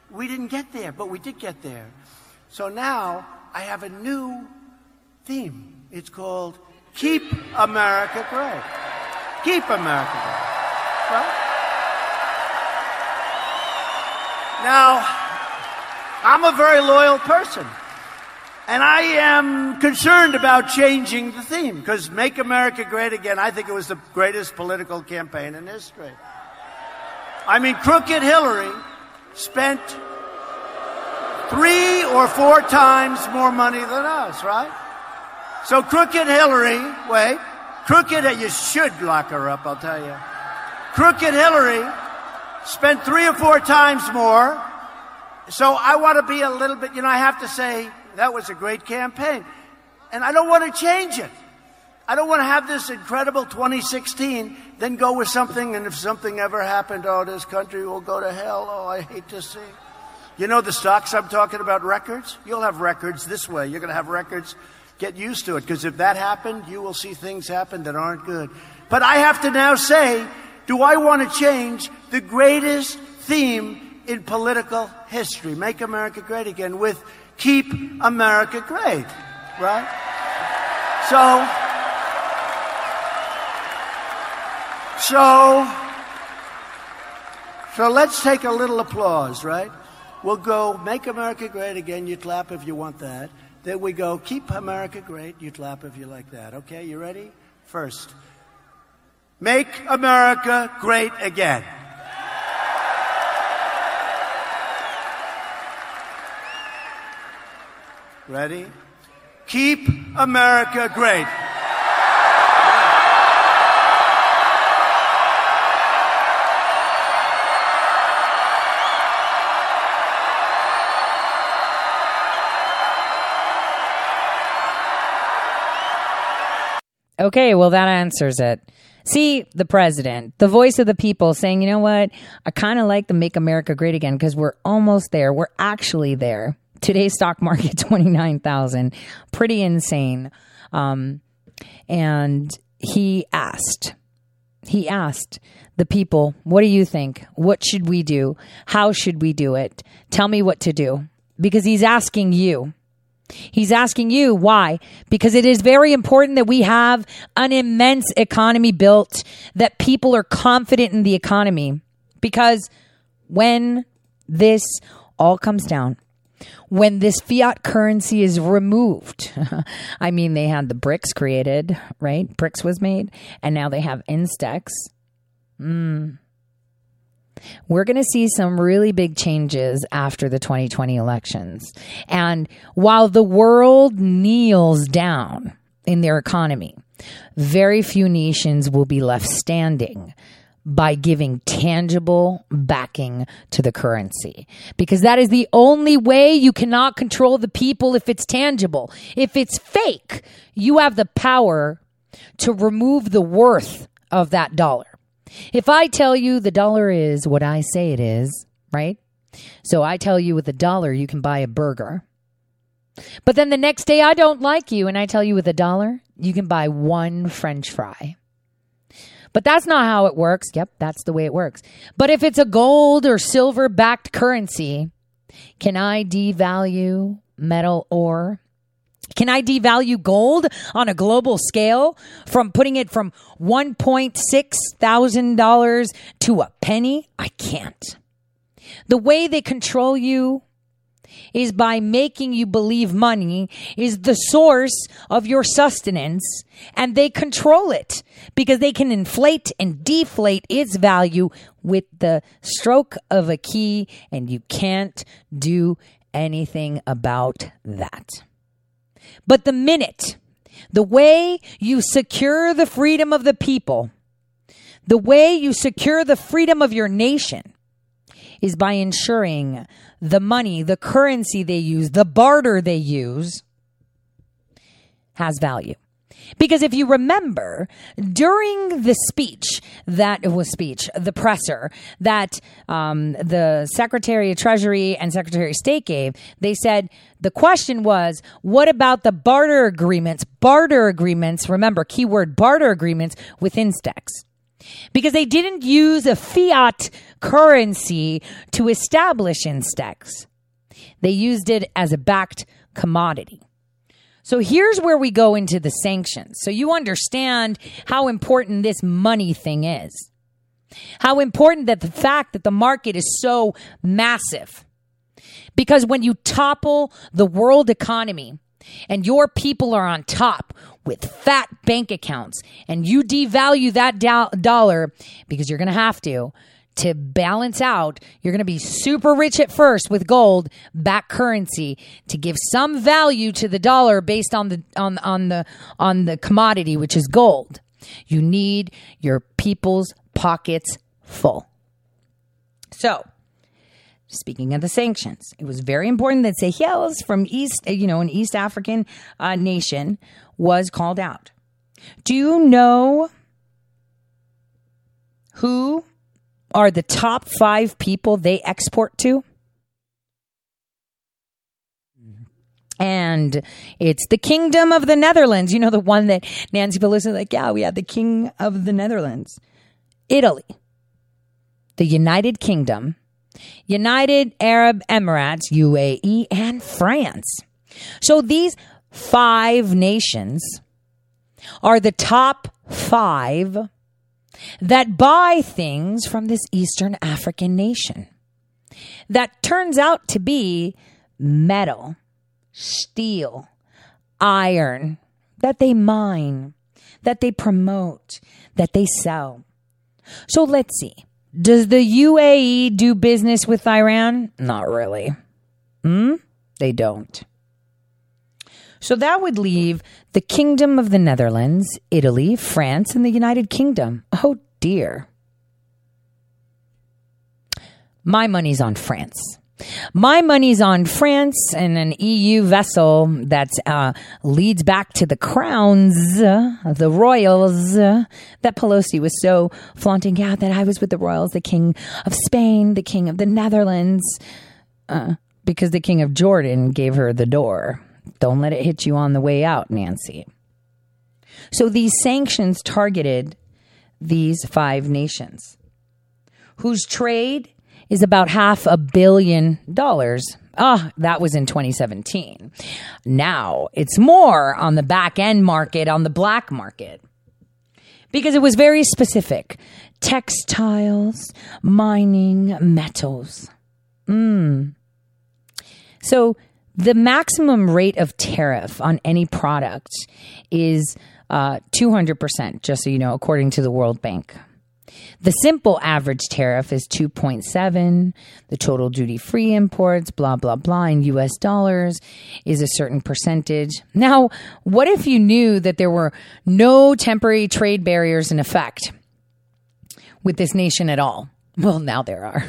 we didn't get there, but we did get there. So now I have a new theme. It's called Keep America Great. Keep America Great. Right? Now, I'm a very loyal person. And I am concerned about changing the theme because Make America Great Again, I think it was the greatest political campaign in history. I mean, Crooked Hillary spent three or four times more money than us, right? So Crooked Hillary, wait, Crooked, you should lock her up, I'll tell you. Crooked Hillary spent three or four times more. So I want to be a little bit, you know, I have to say that was a great campaign. And I don't want to change it. I don't want to have this incredible 2016, then go with something, and if something ever happened, oh, this country will go to hell. Oh, I hate to see. You know the stocks I'm talking about, records? You'll have records this way. You're going to have records Get used to it because if that happened, you will see things happen that aren't good. But I have to now say, do I want to change the greatest theme in political history? Make America great again with keep America great, right? So, so, so let's take a little applause, right? We'll go, make America great again. You clap if you want that. Then we go, keep America great. You clap if you like that. Okay, you ready? First, make America great again. Ready? Keep America great. Okay, well, that answers it. See, the president, the voice of the people saying, you know what? I kind of like the Make America Great Again because we're almost there. We're actually there. Today's stock market, 29,000. Pretty insane. Um, and he asked, he asked the people, what do you think? What should we do? How should we do it? Tell me what to do. Because he's asking you. He's asking you why? Because it is very important that we have an immense economy built, that people are confident in the economy. Because when this all comes down, when this fiat currency is removed, I mean, they had the BRICS created, right? BRICS was made, and now they have Instex. Mm we're going to see some really big changes after the 2020 elections. And while the world kneels down in their economy, very few nations will be left standing by giving tangible backing to the currency. Because that is the only way you cannot control the people if it's tangible. If it's fake, you have the power to remove the worth of that dollar. If I tell you the dollar is what I say it is, right? So I tell you with a dollar you can buy a burger. But then the next day I don't like you and I tell you with a dollar you can buy one french fry. But that's not how it works. Yep, that's the way it works. But if it's a gold or silver backed currency, can I devalue metal ore can I devalue gold on a global scale from putting it from $1.6 thousand to a penny? I can't. The way they control you is by making you believe money is the source of your sustenance and they control it because they can inflate and deflate its value with the stroke of a key and you can't do anything about that. But the minute, the way you secure the freedom of the people, the way you secure the freedom of your nation is by ensuring the money, the currency they use, the barter they use has value. Because if you remember, during the speech that was speech, the presser that um, the Secretary of Treasury and Secretary of State gave, they said the question was, what about the barter agreements? Barter agreements, remember, keyword barter agreements with Instex. Because they didn't use a fiat currency to establish Instex. They used it as a backed commodity. So here's where we go into the sanctions. So you understand how important this money thing is. How important that the fact that the market is so massive. Because when you topple the world economy and your people are on top with fat bank accounts and you devalue that do- dollar because you're going to have to, to balance out, you're going to be super rich at first with gold, back currency to give some value to the dollar based on the on on the on the commodity which is gold. You need your people's pockets full. So, speaking of the sanctions, it was very important that Seychelles from East, you know, an East African uh, nation was called out. Do you know who are the top five people they export to? And it's the Kingdom of the Netherlands. You know, the one that Nancy Pelosi like, yeah, we had the King of the Netherlands. Italy, the United Kingdom, United Arab Emirates, UAE, and France. So these five nations are the top five that buy things from this Eastern African nation that turns out to be metal, steel, iron that they mine, that they promote, that they sell. So let's see. Does the UAE do business with Iran? Not really. Hmm? They don't. So that would leave the Kingdom of the Netherlands, Italy, France, and the United Kingdom. Oh dear. My money's on France. My money's on France and an EU vessel that uh, leads back to the crowns, uh, the royals, uh, that Pelosi was so flaunting out that I was with the royals, the king of Spain, the king of the Netherlands, uh, because the king of Jordan gave her the door. Don't let it hit you on the way out, Nancy. So these sanctions targeted these five nations whose trade is about half a billion dollars. Ah, that was in 2017. Now it's more on the back end market, on the black market. Because it was very specific textiles, mining, metals. Mm. So the maximum rate of tariff on any product is uh, 200%, just so you know, according to the World Bank. The simple average tariff is 2.7. The total duty free imports, blah, blah, blah, in US dollars is a certain percentage. Now, what if you knew that there were no temporary trade barriers in effect with this nation at all? Well, now there are.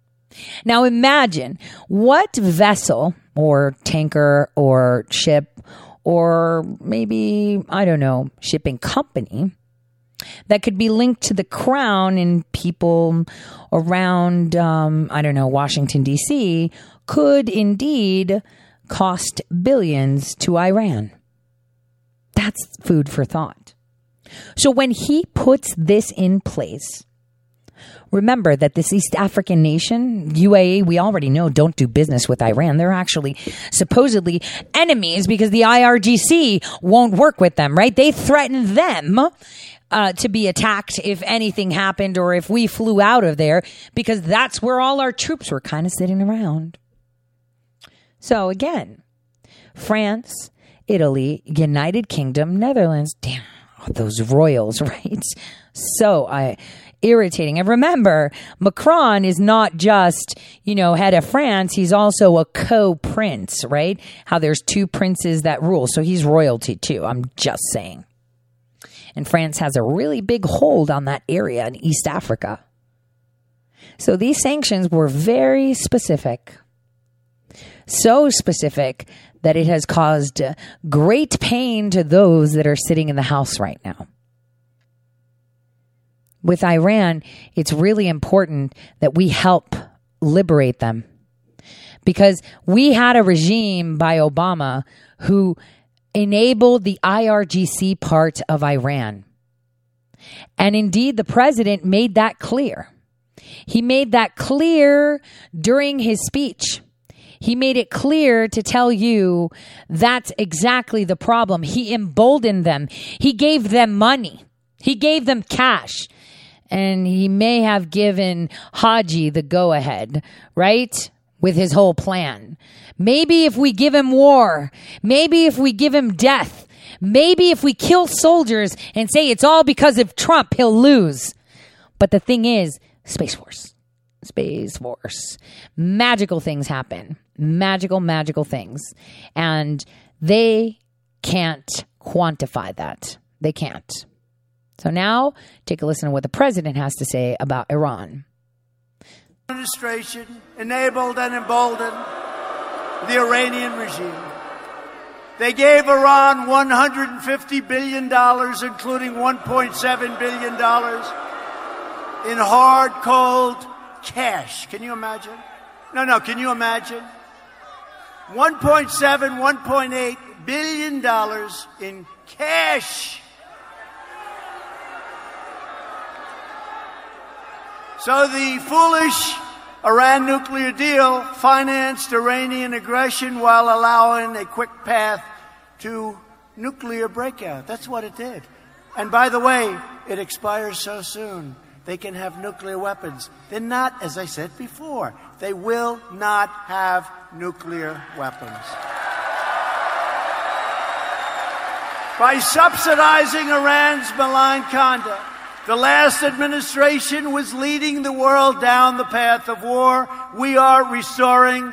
now imagine what vessel or tanker or ship or maybe, I don't know, shipping company that could be linked to the crown and people around, um, I don't know, Washington, D.C., could indeed cost billions to Iran. That's food for thought. So when he puts this in place, remember that this East African nation, UAE, we already know don't do business with Iran. They're actually supposedly enemies because the IRGC won't work with them, right? They threaten them. Uh, to be attacked if anything happened or if we flew out of there because that's where all our troops were kind of sitting around. So again, France, Italy, United Kingdom, Netherlands, damn, those royals, right? So I irritating. And remember, Macron is not just, you know, head of France, he's also a co prince, right? How there's two princes that rule. So he's royalty too. I'm just saying. And France has a really big hold on that area in East Africa. So these sanctions were very specific. So specific that it has caused great pain to those that are sitting in the House right now. With Iran, it's really important that we help liberate them because we had a regime by Obama who enabled the IRGC part of Iran. And indeed, the president made that clear. He made that clear during his speech. He made it clear to tell you that's exactly the problem. He emboldened them. He gave them money. He gave them cash. And he may have given Haji the go ahead, right? With his whole plan. Maybe if we give him war, maybe if we give him death, maybe if we kill soldiers and say it's all because of Trump, he'll lose. But the thing is, Space Force. Space Force. Magical things happen. Magical, magical things. And they can't quantify that. They can't. So now take a listen to what the president has to say about Iran. Administration enabled and emboldened the Iranian regime. They gave Iran $150 billion, including $1.7 billion in hard, cold cash. Can you imagine? No, no, can you imagine? 1.7, 1.8 billion dollars in cash. So the foolish Iran nuclear deal financed Iranian aggression while allowing a quick path to nuclear breakout. That's what it did. And by the way, it expires so soon. They can have nuclear weapons. They're not, as I said before, they will not have nuclear weapons. By subsidizing Iran's malign conduct, the last administration was leading the world down the path of war. We are restoring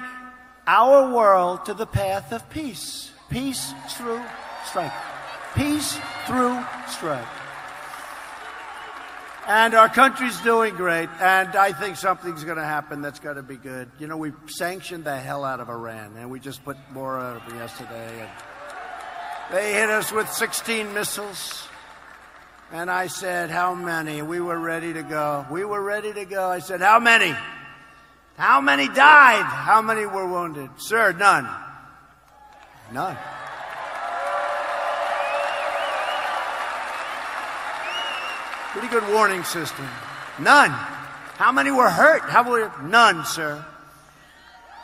our world to the path of peace. Peace through strike. Peace through strike. And our country's doing great, and I think something's going to happen that's going to be good. You know, we sanctioned the hell out of Iran, and we just put more out of yesterday. And they hit us with 16 missiles. And I said, How many? We were ready to go. We were ready to go. I said, How many? How many died? How many were wounded? Sir, none. None. Pretty good warning system. None. How many were hurt? How were none, sir?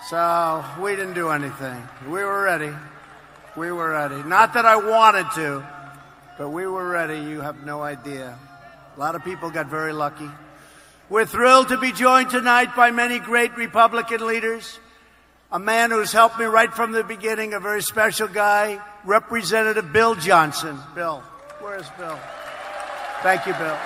So we didn't do anything. We were ready. We were ready. Not that I wanted to, but we were ready. You have no idea. A lot of people got very lucky. We're thrilled to be joined tonight by many great Republican leaders. A man who's helped me right from the beginning, a very special guy, Representative Bill Johnson. Bill, where's Bill? Thank you, Bill.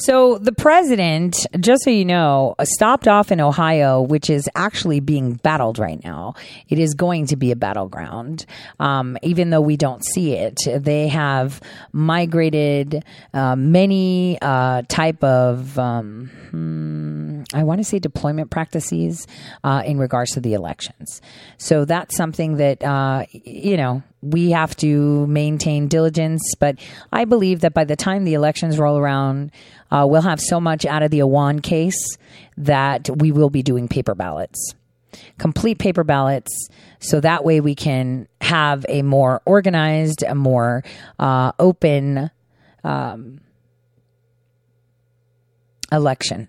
So the president, just so you know, stopped off in Ohio, which is actually being battled right now. It is going to be a battleground, um, even though we don't see it. They have migrated uh, many uh, type of, um, hmm, I want to say, deployment practices uh, in regards to the elections. So that's something that uh, you know we have to maintain diligence. But I believe that by the time the elections roll around, uh, we'll have so much out of the Awan case that we will be doing paper ballots, complete paper ballots. So that way we can have a more organized, a more uh, open um, election.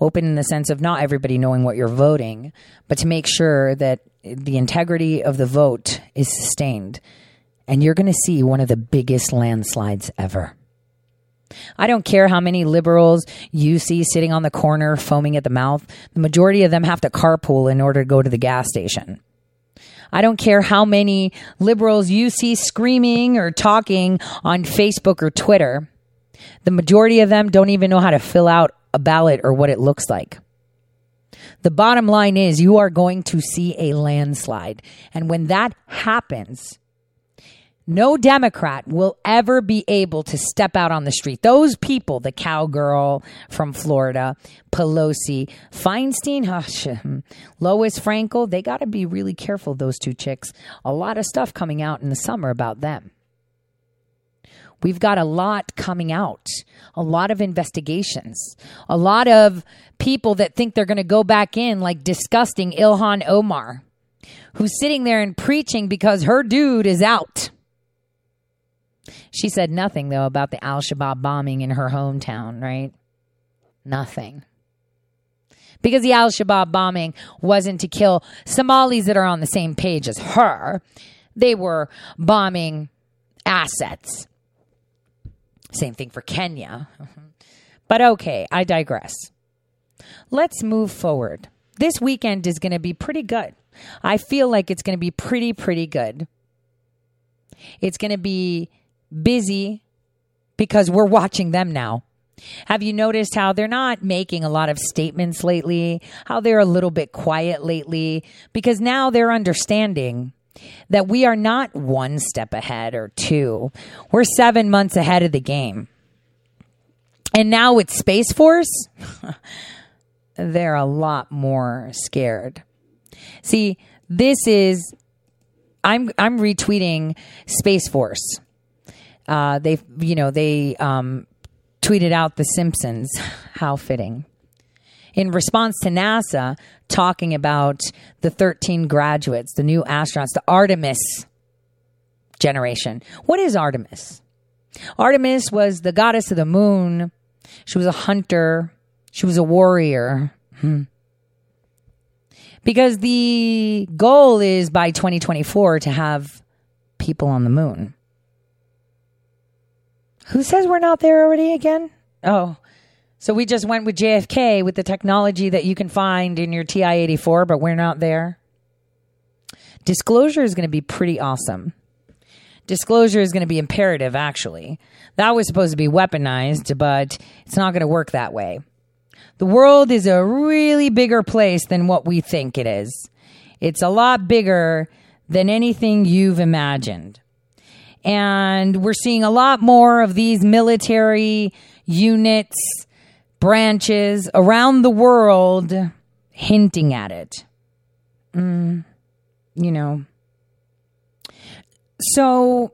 Open in the sense of not everybody knowing what you're voting, but to make sure that the integrity of the vote is sustained. And you're going to see one of the biggest landslides ever. I don't care how many liberals you see sitting on the corner foaming at the mouth. The majority of them have to carpool in order to go to the gas station. I don't care how many liberals you see screaming or talking on Facebook or Twitter. The majority of them don't even know how to fill out a ballot or what it looks like. The bottom line is you are going to see a landslide. And when that happens, no Democrat will ever be able to step out on the street. Those people, the cowgirl from Florida, Pelosi, Feinstein, Hush, hmm, Lois Frankel, they got to be really careful, those two chicks. A lot of stuff coming out in the summer about them. We've got a lot coming out, a lot of investigations, a lot of people that think they're going to go back in, like disgusting Ilhan Omar, who's sitting there and preaching because her dude is out. She said nothing, though, about the Al Shabaab bombing in her hometown, right? Nothing. Because the Al Shabaab bombing wasn't to kill Somalis that are on the same page as her, they were bombing assets. Same thing for Kenya. Mm-hmm. But okay, I digress. Let's move forward. This weekend is going to be pretty good. I feel like it's going to be pretty, pretty good. It's going to be busy because we're watching them now. Have you noticed how they're not making a lot of statements lately? How they're a little bit quiet lately? Because now they're understanding that we are not one step ahead or two. We're seven months ahead of the game. And now with Space Force, they're a lot more scared. See, this is I'm I'm retweeting Space Force. Uh, they you know they um, tweeted out The Simpsons. How fitting. In response to NASA talking about the 13 graduates, the new astronauts, the Artemis generation. What is Artemis? Artemis was the goddess of the moon. She was a hunter. She was a warrior. Hmm. Because the goal is by 2024 to have people on the moon. Who says we're not there already again? Oh, so we just went with JFK with the technology that you can find in your TI 84, but we're not there. Disclosure is going to be pretty awesome. Disclosure is going to be imperative, actually. That was supposed to be weaponized, but it's not going to work that way. The world is a really bigger place than what we think it is. It's a lot bigger than anything you've imagined. And we're seeing a lot more of these military units, branches around the world hinting at it. Mm, you know. So,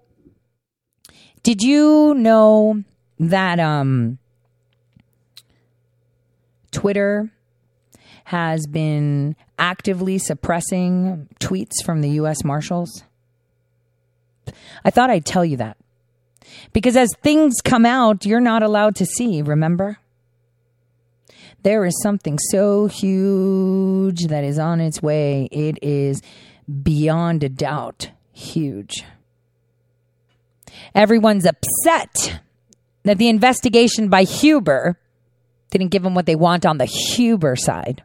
did you know that um, Twitter has been actively suppressing tweets from the U.S. Marshals? I thought I'd tell you that. Because as things come out, you're not allowed to see, remember? There is something so huge that is on its way. It is beyond a doubt huge. Everyone's upset that the investigation by Huber didn't give them what they want on the Huber side.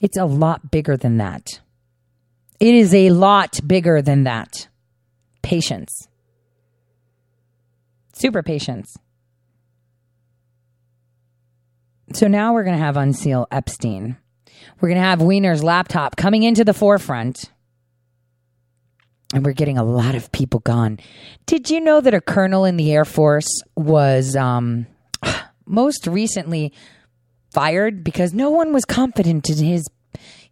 It's a lot bigger than that. It is a lot bigger than that patience. Super patience. So now we're going to have Unseal Epstein. We're going to have Weiner's laptop coming into the forefront. And we're getting a lot of people gone. Did you know that a colonel in the Air Force was um, most recently fired because no one was confident in his,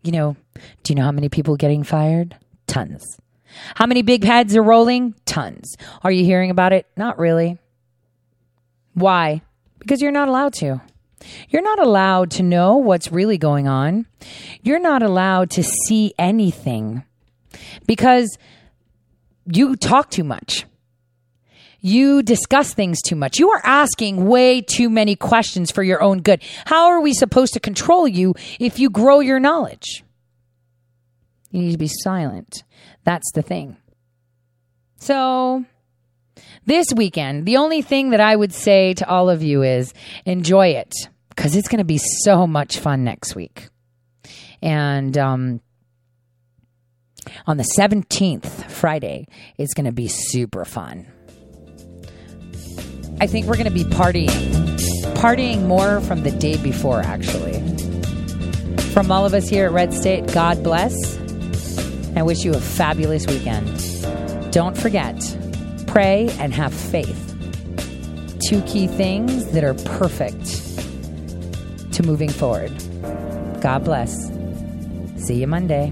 you know, do you know how many people getting fired? Tons. How many big heads are rolling? Tons. Are you hearing about it? Not really. Why? Because you're not allowed to. You're not allowed to know what's really going on. You're not allowed to see anything because you talk too much. You discuss things too much. You are asking way too many questions for your own good. How are we supposed to control you if you grow your knowledge? You need to be silent. That's the thing. So, this weekend, the only thing that I would say to all of you is enjoy it because it's going to be so much fun next week. And um, on the 17th, Friday, it's going to be super fun. I think we're going to be partying, partying more from the day before, actually. From all of us here at Red State, God bless. I wish you a fabulous weekend. don't forget pray and have faith. Two key things that are perfect to moving forward. God bless. See you Monday.